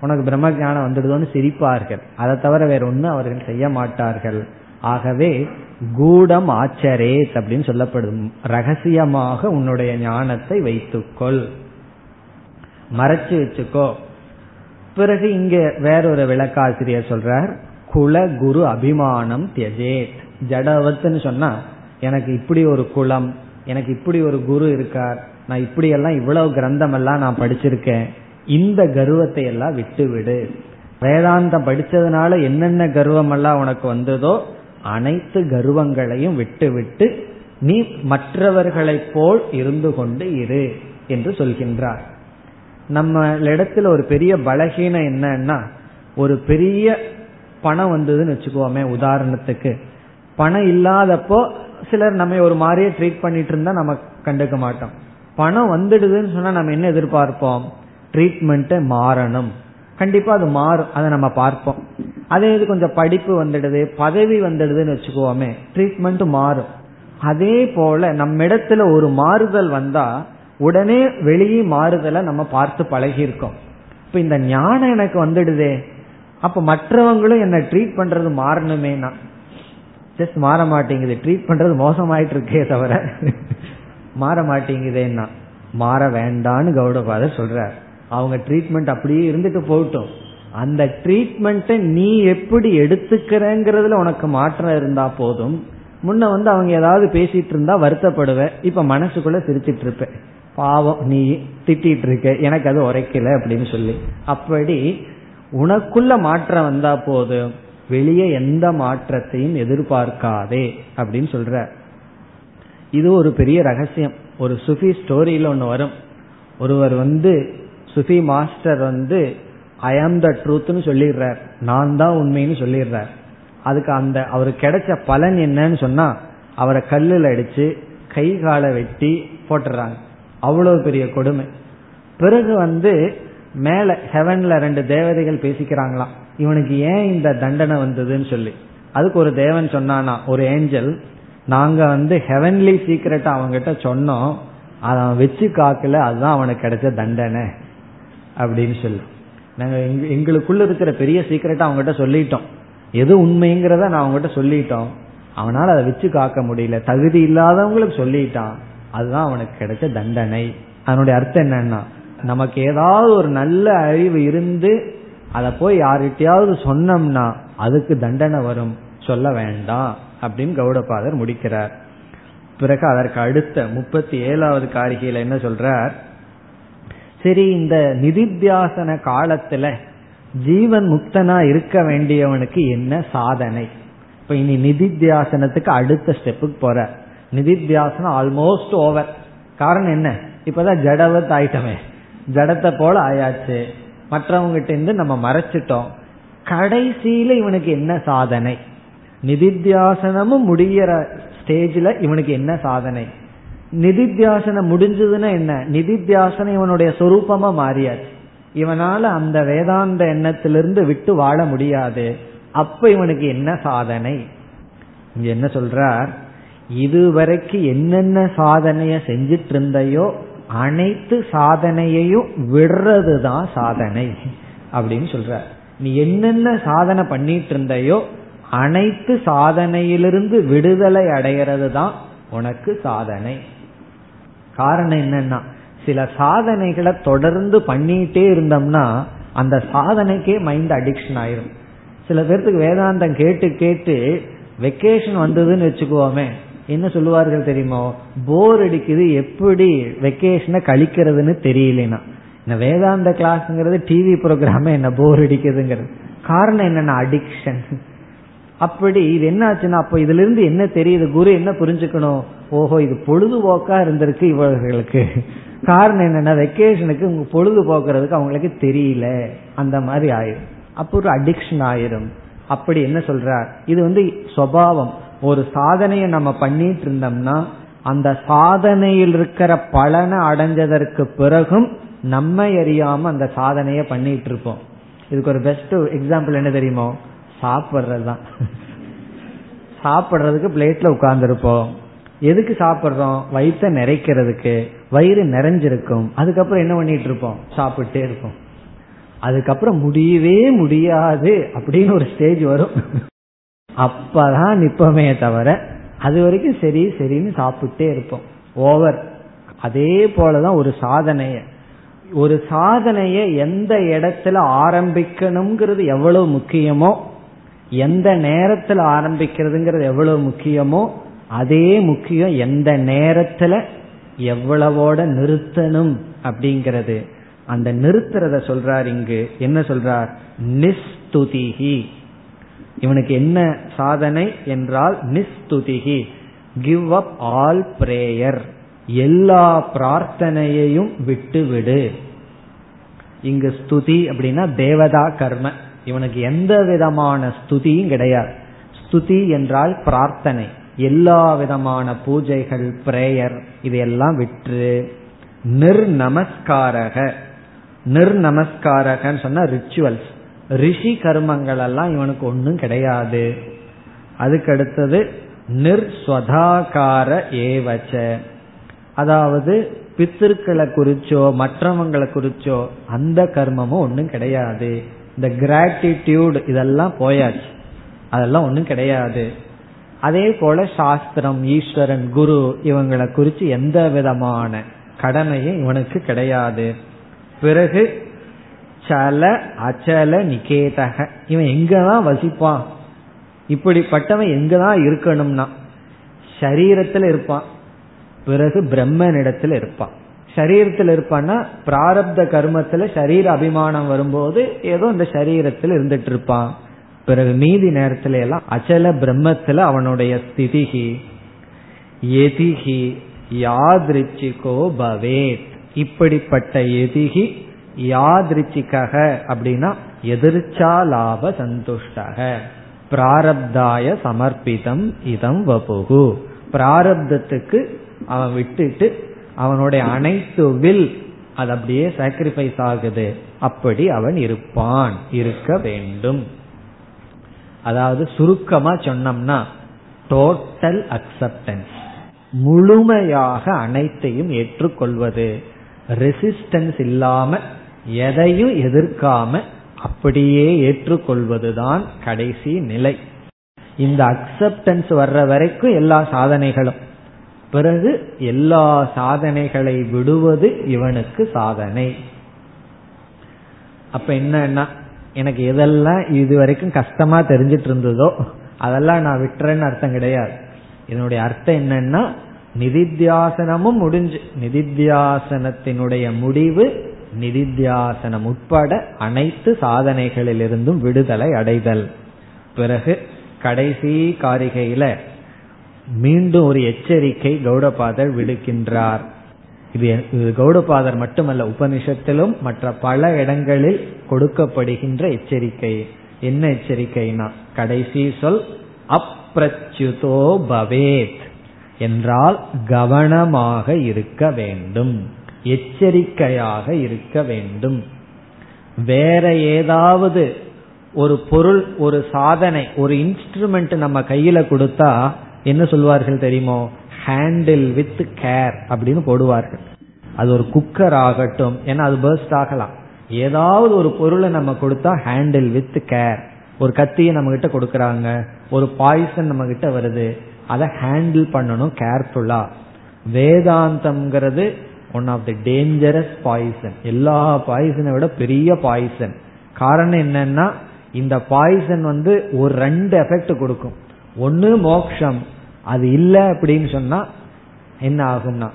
உனக்கு பிரம்ம ஜானம் வந்துடுதோன்னு சிரிப்பார்கள். அதை தவிர வேற ஒன்றும் அவர்கள் செய்ய மாட்டார்கள். ஆகவே கூடம் ஆச்சரேத் அப்படின்னு சொல்லப்படும் ரகசியமாக உன்னுடைய ஞானத்தை வைத்துக்கொள். மறைச்சு வச்சுக்கோ. பிறகு இங்க வேறொரு விளக்காசிரியர் சொல்றார் குல குரு அபிமானம் தியஜேத். ஜடவத்துன்னு சொன்னா எனக்கு இப்படி ஒரு குலம் எனக்கு இப்படி ஒரு குரு இருக்கார் நான் இப்படி எல்லாம் இவ்வளவு கிரந்தம் எல்லாம் நான் படிச்சிருக்கேன் இந்த கர்வத்தை எல்லாம் விட்டு விடு வேதாந்தம் படிச்சதுனால என்னென்ன கர்வம் எல்லாம் உனக்கு வந்ததோ அனைத்து கர்வங்களையும் விட்டு விட்டு நீ மற்றவர்களைப் போல் இருந்து கொண்டு இரு என்று சொல்கின்றார். நம்ம இடத்துல ஒரு பெரிய பலகீனம் என்னன்னா ஒரு பெரிய பணம் வந்ததுன்னு வச்சுக்கோமே உதாரணத்துக்கு. பணம் இல்லாதப்போ சிலர் நம்ம ஒரு மாதிரியே ட்ரீட் பண்ணிட்டு இருந்தா நம்ம கண்டுக்க மாட்டோம். பணம் வந்துடுதுன்னு சொன்னா நம்ம என்ன எதிர்பார்ப்போம்? ட்ரீட்மெண்ட்டை மாறணும். கண்டிப்பா அது மாறும். அதை நம்ம பார்ப்போம். அதே இது கொஞ்சம் படிப்பு வந்துடுது பதவி வந்துடுதுன்னு வச்சுக்கோமே ட்ரீட்மெண்ட் மாறும். அதே போல நம்ம இடத்துல ஒரு மாறுதல் வந்தா உடனே வெளியே மாறுதலை நம்ம பார்த்து பழகியிருக்கோம். இப்ப இந்த ஞானம் எனக்கு வந்துடுதே அப்ப மற்றவங்களும் என்ன ட்ரீட் பண்றது நான் ஜஸ்ட் மாற மாட்டேங்குது. ட்ரீட் பண்றது மோசமாயிட்டு இருக்கே தவிர மாற மாட்டேங்குதேன்னா? மாற வேண்டான்னு கௌடபாதர் சொல்றார். அவங்க ட்ரீட்மெண்ட் அப்படியே இருந்துட்டு போகட்டும். அந்த ட்ரீட்மெண்ட்டை நீ எப்படி எடுத்துக்கிறேங்கிறதுல உனக்கு மாற்றம் இருந்தா போதும். முன்ன வந்து அவங்க ஏதாவது பேசிட்டு இருந்தா வருத்தப்படுவேன் இப்ப மனசுக்குள்ள சிரிச்சிட்டு இருப்பேன் பாவம் நீ திட்டிட்டு இருக்க எனக்கு அது உரைக்கல அப்படின்னு சொல்லி. அப்படி உனக்குள்ள மாற்றம் வந்தா போதும் வெளியே எந்த மாற்றத்தையும் எதிர்பார்க்காதே அப்படின்னு சொல்ற. இது ஒரு பெரிய ரகசியம். ஒரு சுஃபி ஸ்டோரியில ஒன்று வரும். ஒருவர் வந்து சுஃபி மாஸ்டர் வந்து ஐ ஆம் த ட்ரூத்னு சொல்லிடுறார். நான் தான் உண்மைன்னு சொல்லிடுறார். அதுக்கு அந்த அவருக்கு கிடைச்ச பலன் என்னன்னு சொன்னா அவரை கல்லில் அடிச்சு கை காலை வெட்டி போட்டுறாங்க. அவ்வளவு பெரிய கொடுமை. பிறகு வந்து மேல ஹெவன்ல ரெண்டு தேவதைகள் பேசிக்கிறாங்களாம். இவனுக்கு ஏன் இந்த தண்டனை வந்ததுன்னு சொல்லி. அதுக்கு ஒரு தேவன் சொன்னானா ஒரு ஏஞ்சல் நாங்க வந்து ஹெவன்லி சீக்கிரட் அவங்கிட்ட சொன்னோம். அதை அவன் வச்சு காக்கல அதுதான் அவனுக்கு கிடைச்ச தண்டனை. அப்படின்னு சொல்லி. நாங்க எங்களுக்குள்ள இருக்கிற பெரிய சீக்கிரட்டை அவங்ககிட்ட சொல்லிட்டோம். எது உண்மைங்கிறத நான் அவங்ககிட்ட சொல்லிட்டோம். அவனால் அதை வச்சு காக்க முடியல. தகுதி இல்லாதவங்களுக்கு சொல்லிட்டான். அதுதான் அவனுக்கு கிடைச்ச தண்டனை. அதனுடைய அர்த்தம் என்னன்னா நமக்கு ஏதாவது ஒரு நல்ல அறிவு இருந்து அதை போய் யார்கிட்டயாவது சொன்னோம்னா அதுக்கு தண்டனை வரும். சொல்ல வேண்டாம் அப்படின்னு கௌடபாதர் முடிக்கிறார். பிறகு அதற்கு அடுத்த முப்பத்தி ஏழாவது காரிகையில என்ன சொல்றார்? சரி இந்த நிதித்தியாசன காலத்துல ஜீவன் முக்தனா இருக்க வேண்டியவனுக்கு என்ன சாதனை? இப்ப இனி நிதித்தியாசனத்துக்கு அடுத்த ஸ்டெப்புக்கு போற. நிதித்தியாசனம் ஆல்மோஸ்ட் ஓவர். காரணம் என்ன? இப்பதான் ஜடவத் ஆயிட்டமே. ஜடத்தை போல ஆயாச்சு. மற்றவங்கிட்ட இருந்து நம்ம மறைச்சிட்டோம். கடைசியில இவனுக்கு என்ன சாதனை? நிதித்தியாசனமும் முடிகிற ஸ்டேஜில் இவனுக்கு என்ன சாதனை? நிதித்தியாசனம் முடிஞ்சதுன்னா என்ன? நிதித்தியாசனம் இவனுடைய சொரூபமா மாறியாச்சு. இவனால அந்த வேதாந்த எண்ணத்திலிருந்து விட்டு வாழ முடியாது. அப்ப இவனுக்கு என்ன சாதனை? இங்க என்ன சொல்றார்? இதுவரைக்கு என்னென்ன சாதனைய செஞ்சிட்டு இருந்தையோ அனைத்து சாதனையையும் விடுறது தான் சாதனை அப்படின்னு சொல்ற நீ என்னென்ன சாதனை பண்ணிட்டு இருந்தையோ அனைத்து சாதனையிலிருந்து விடுதலை அடையிறது தான் உனக்கு சாதனை. காரணம் என்னன்னா சில சாதனைகளை தொடர்ந்து பண்ணிட்டே இருந்தோம்னா அந்த சாதனைக்கே மைண்ட் அடிக்ஷன் ஆயிரும். சில பேர்த்துக்கு வேதாந்தம் கேட்டு கேட்டு வெக்கேஷன் வந்ததுன்னு வச்சுக்குவோமே என்ன சொல்லுவார்கள் தெரியுமோ? போர் அடிக்குது எப்படி வெக்கேஷனை கழிக்கிறதுன்னு தெரியலனா. இந்த வேதாந்த கிளாஸ்ங்கிறது டிவி ப்ரோக்ராமே என்ன போர் அடிக்குதுங்கிறது. காரணம் என்னன்னா அடிக்ஷன் அப்படி இது என்ன ஆச்சுன்னா அப்ப இதுல இருந்து என்ன தெரியுது? குரு என்ன புரிஞ்சுக்கணும்? ஓஹோ இது பொழுதுபோக்கா இருந்திருக்கு இவர்களுக்கு. காரணம் என்னன்னா வெக்கேஷனுக்கு உங்க பொழுது போக்குறதுக்கு அவங்களுக்கு தெரியல. அந்த மாதிரி ஆயிரும். அப்போ ஒரு அடிக்ஷன் ஆயிரும். அப்படி என்ன சொல்றார்? இது வந்து சுவாவம் ஒரு சாதனையை நம்ம பண்ணிட்டு இருந்தோம்னா அந்த சாதனையில் இருக்கிற பலனை அடைஞ்சதற்கு பிறகும் நம்ம அறியாம அந்த சாதனையை பண்ணிட்டு இருப்போம். இதுக்கு ஒரு பெஸ்ட் எக்ஸாம்பிள் என்ன தெரியுமோ? சாப்பிட்றது தான் சாப்பிட்றதுக்கு பிளேட்ல உட்கார்ந்துருப்போம். எதுக்கு சாப்பிட்றோம்? வயிற்ற நிறைக்கிறதுக்கு வயிறு நிறைஞ்சிருக்கும். அதுக்கப்புறம் என்ன பண்ணிட்டு இருப்போம்? சாப்பிட்டே இருப்போம். அதுக்கப்புறம் முடியவே முடியாது அப்படின்னு ஒரு ஸ்டேஜ் வரும். அப்பதான் நிப்பமே தவிர அது வரைக்கும் சரி சரின்னு சாப்பிட்டே இருப்போம். ஓவர் அதே போலதான் ஒரு சாதனைய. ஒரு சாதனைய எந்த இடத்துல ஆரம்பிக்கணுங்கிறது எவ்வளவு முக்கியமோ எந்த நேரத்துல ஆரம்பிக்கிறதுங்கிறது எவ்வளவு முக்கியமோ அதே முக்கியம் எந்த நேரத்துல எவ்வளவோட நிறுத்தணும் அப்படிங்கிறது. அந்த நிறுத்துறத சொல்றார் இங்கு. என்ன சொல்றார்? நிஸ்துதிகி இவனுக்கு என்ன சாதனை என்றால் நிஸ்துதிகி கிவ் அப் ஆல் பிரேயர் எல்லா பிரார்த்தனையையும் விட்டுவிடு. இங்கு ஸ்துதி அப்படின்னா தேவதா கர்ம. இவனுக்கு எந்த விதமான ஸ்துதியும் கிடையாது. ஸ்துதி என்றால் பிரார்த்தனை. எல்லா விதமான பூஜைகள் பிரேயர் இதையெல்லாம் விற்று நிர்நமஸ்காரக. நிர்நமஸ்காரகன்னு சொன்னா ரிச்சுவல்ஸ் ரிஷி கர்மங்கள் எல்லாம் இவனுக்கு ஒன்றும் கிடையாது. அதுக்கு அடுத்தது நிர்ஸ்வதாகார ஏவச்ச. அதாவது பித்திருக்களை குறிச்சோ மற்றவங்களை குறிச்சோ அந்த கர்மமும் ஒன்றும் கிடையாது. இந்த கிராட்டிடியூட் இதெல்லாம் போயாச்சு. அதெல்லாம் ஒன்றும் கிடையாது. அதே போல சாஸ்திரம் ஈஸ்வரன் குரு இவங்களை குறித்து எந்த விதமான கடமையும் இவனுக்கு கிடையாது. பிறகு சல அச்சல நிகேதக. இவன் எங்கதான் வசிப்பான்? இப்படிப்பட்டவன் எங்கதான் இருக்கணும்னா சரீரத்துல இருப்பான். பிறகு பிரம்மனிடத்தில் இருப்பான். சரீரத்தில் இருப்பான்னா பிராரப்த கர்மத்துல சரீர அபிமானம் வரும்போது ஏதோ இந்த சரீரத்தில் இருந்துட்டு இருப்பான். பிறகு மீதி நேரத்துல எல்லாம் அச்சல பிரம்மத்துல அவனுடைய ஸ்திதிகி எதிகி யாதிருச்சிகோ பவேத். இப்படிப்பட்ட எதிகி யாதிருச்சிகக அப்படின்னா எதிர்ச்சா லாப சந்துஷ்டக. பிராரப்தாய சமர்ப்பிதம் இதம் வபுகு. பிராரப்தத்துக்கு அவன் விட்டுட்டு அவனுடைய அனைத்து வில் அது அப்படியே சாக்ரிஃபைஸ் ஆகுது. அப்படி அவன் இருப்பான் இருக்க வேண்டும். அதாவது சுருக்கமா சொன்னோம்னா டோட்டல் அக்செப்டன்ஸ் முழுமையாக அனைத்தையும் ஏற்றுக்கொள்வது. ரெசிஸ்டன்ஸ் இல்லாம எதையும் எதிர்க்காம அப்படியே ஏற்றுக்கொள்வதுதான் கடைசி நிலை. இந்த அக்செப்டன்ஸ் வர்ற வரைக்கும் எல்லா சாதனைகளும். பிறகு எல்லா சாதனைகளை விடுவது இவனுக்கு சாதனை. அப்ப என்னன்னா எனக்கு எதெல்லாம் இது வரைக்கும் கஷ்டமா தெரிஞ்சிட்டு இருந்ததோ அதெல்லாம் நான் விட்டுறேன்னு அர்த்தம் கிடையாது. இதனுடைய அர்த்தம் என்னன்னா நிதித்தியாசனமும் முடிஞ்சு நிதித்தியாசனத்தினுடைய முடிவு நிதித்தியாசனம் உட்பட அனைத்து சாதனைகளிலிருந்தும் விடுதலை அடைதல். பிறகு கடைசி காரிகையில மீண்டும் ஒரு எச்சரிக்கை கௌடபாதர் விடுக்கின்றார். இது இது கௌடபாதர் மட்டுமல்ல உபனிஷத்திலும் மற்ற பல இடங்களில் கொடுக்கப்படுகின்ற எச்சரிக்கை. என்ன எச்சரிக்கைனா கடைசி சொல் அப்ரச்சுதோ பவேத். என்றால் கவனமாக இருக்க வேண்டும். எச்சரிக்கையாக இருக்க வேண்டும். வேற ஏதாவது ஒரு பொருள் ஒரு சாதனை ஒரு இன்ஸ்ட்ருமெண்ட் நம்ம கையில கொடுத்தா என்ன சொல்வார்கள் தெரியுமோ? ஹேண்டில் வித் கேர் அப்படின்னு போடுவார்கள். அது ஒரு குக்கர் ஆகட்டும் ஏன்னா அது பேர்ஸ்ட் ஆகலாம். ஏதாவது ஒரு பொருளை நம்ம கொடுத்தா ஹேண்டில் வித் கேர் ஒரு கத்தியை நம்ம கிட்ட கொடுக்கறாங்க ஒரு பாய்சன் நம்ம கிட்ட வருது அதை ஹேண்டில் பண்ணணும் கேர்ஃபுல்லா வேதாந்தம்ங்கிறது one of the dangerous poison எல்லா பாய்சனை விட பெரிய பாய்சன் காரணம் என்னன்னா இந்த பாய்சன் வந்து ஒரு ரெண்டு எஃபெக்ட் கொடுக்கும். ஒன்னு மோக்ஷம். அது இல்லை அப்படின்னு சொன்னா என்ன ஆகும்னா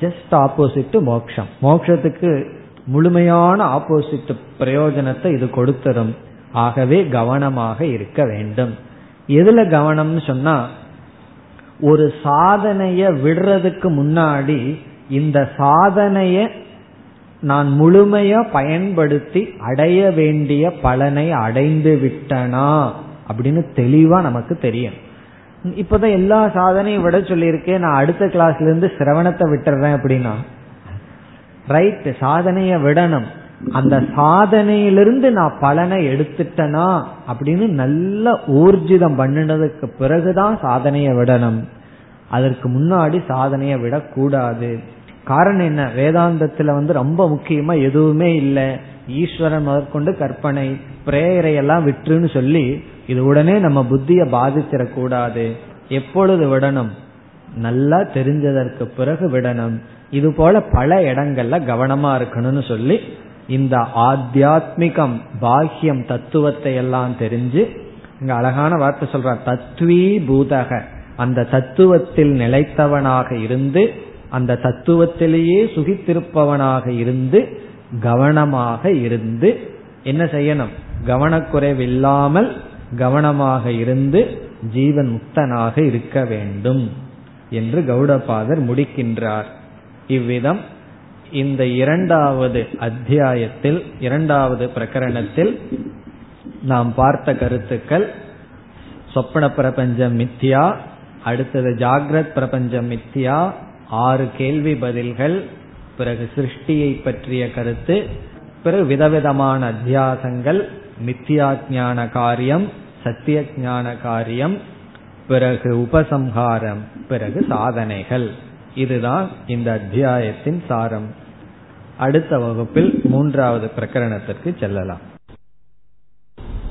ஜஸ்ட் ஆப்போசிட் மோக்ஷம். மோக்ஷத்துக்கு முழுமையான ஆப்போசிட் பிரயோஜனத்தை இது கொடுத்துரும். ஆகவே கவனமாக இருக்க வேண்டும். எதுல கவனம்னு சொன்னா ஒரு சாதனைய விடுறதுக்கு முன்னாடி இந்த சாதனைய நான் முழுமையா பயன்படுத்தி அடைய வேண்டிய பலனை அடைந்து விட்டனா அப்படின்னு தெளிவா நமக்கு தெரியும். இப்பதான் எல்லா சாதனையும் விட சொல்லியிருக்கேன். நான் அடுத்த கிளாஸ்ல இருந்து சிரவணத்தை விட்டுறேன் அப்படின்னா. ரைட் சாதனைய விடணும். அந்த சாதனையிலிருந்து நான் பலனை எடுத்துட்டனா அப்படின்னு நல்ல ஊர்ஜிதம் பண்ணினதுக்கு பிறகுதான் சாதனைய விடணும். அதற்கு முன்னாடி சாதனையை விடக்கூடாது காரணம் என்ன? வேதாந்தத்துல வந்து ரொம்ப முக்கியமா எதுவுமே இல்லை. ஈஸ்வரன் முதற்கொண்டு கற்பனை பிரேயரை எல்லாம் விட்டுருன்னு சொல்லி இது உடனே நம்ம புத்திய பாதிச்சிடக்கூடாது. எப்பொழுது விடணும்? நல்லா தெரிஞ்சதற்கு பிறகு விடணும். இது போல பல இடங்கள்ல கவனமா இருக்கணும்னு சொல்லி இந்த ஆத்தியாத்மிகம் பாக்கியம் தத்துவத்தை எல்லாம் தெரிஞ்சு இங்க அழகான வார்த்தை சொல்ற தத்வீ பூதக அந்த தத்துவத்தில் நிலைத்தவனாக இருந்து அந்த தத்துவத்திலேயே சுகித்திருப்பவனாக இருந்து கவனமாக இருந்து என்ன செய்யணும்? கவனக்குறைவில்லாமல் கவனமாக இருந்து ஜீவன் முக்தனாக இருக்க வேண்டும் என்று கௌடபாதர் முடிக்கின்றார். இவ்விதம் இந்த இரண்டாவது அத்தியாயத்தில் இரண்டாவது பிரகரணத்தில் நாம் பார்த்த கருத்துக்கள் சொப்பன பிரபஞ்சம் மித்யா அடுத்தது ஜாகிரத் பிரபஞ்சம் மித்தியா ஆறு கேள்வி பதில்கள் பிறகு சிருஷ்டியை பற்றிய கருத்து பிறகு விதவிதமான அத்தியாசங்கள் மித்தியா ஞான காரியம் சத்திய ஞான காரியம் பிறகு உபசம்ஹாரம் பிறகு சாதனைகள். இதுதான் இந்த அத்தியாயத்தின் சாரம். அடுத்த வகுப்பில் மூன்றாவது பிரகரணத்திற்கு செல்லலாம்.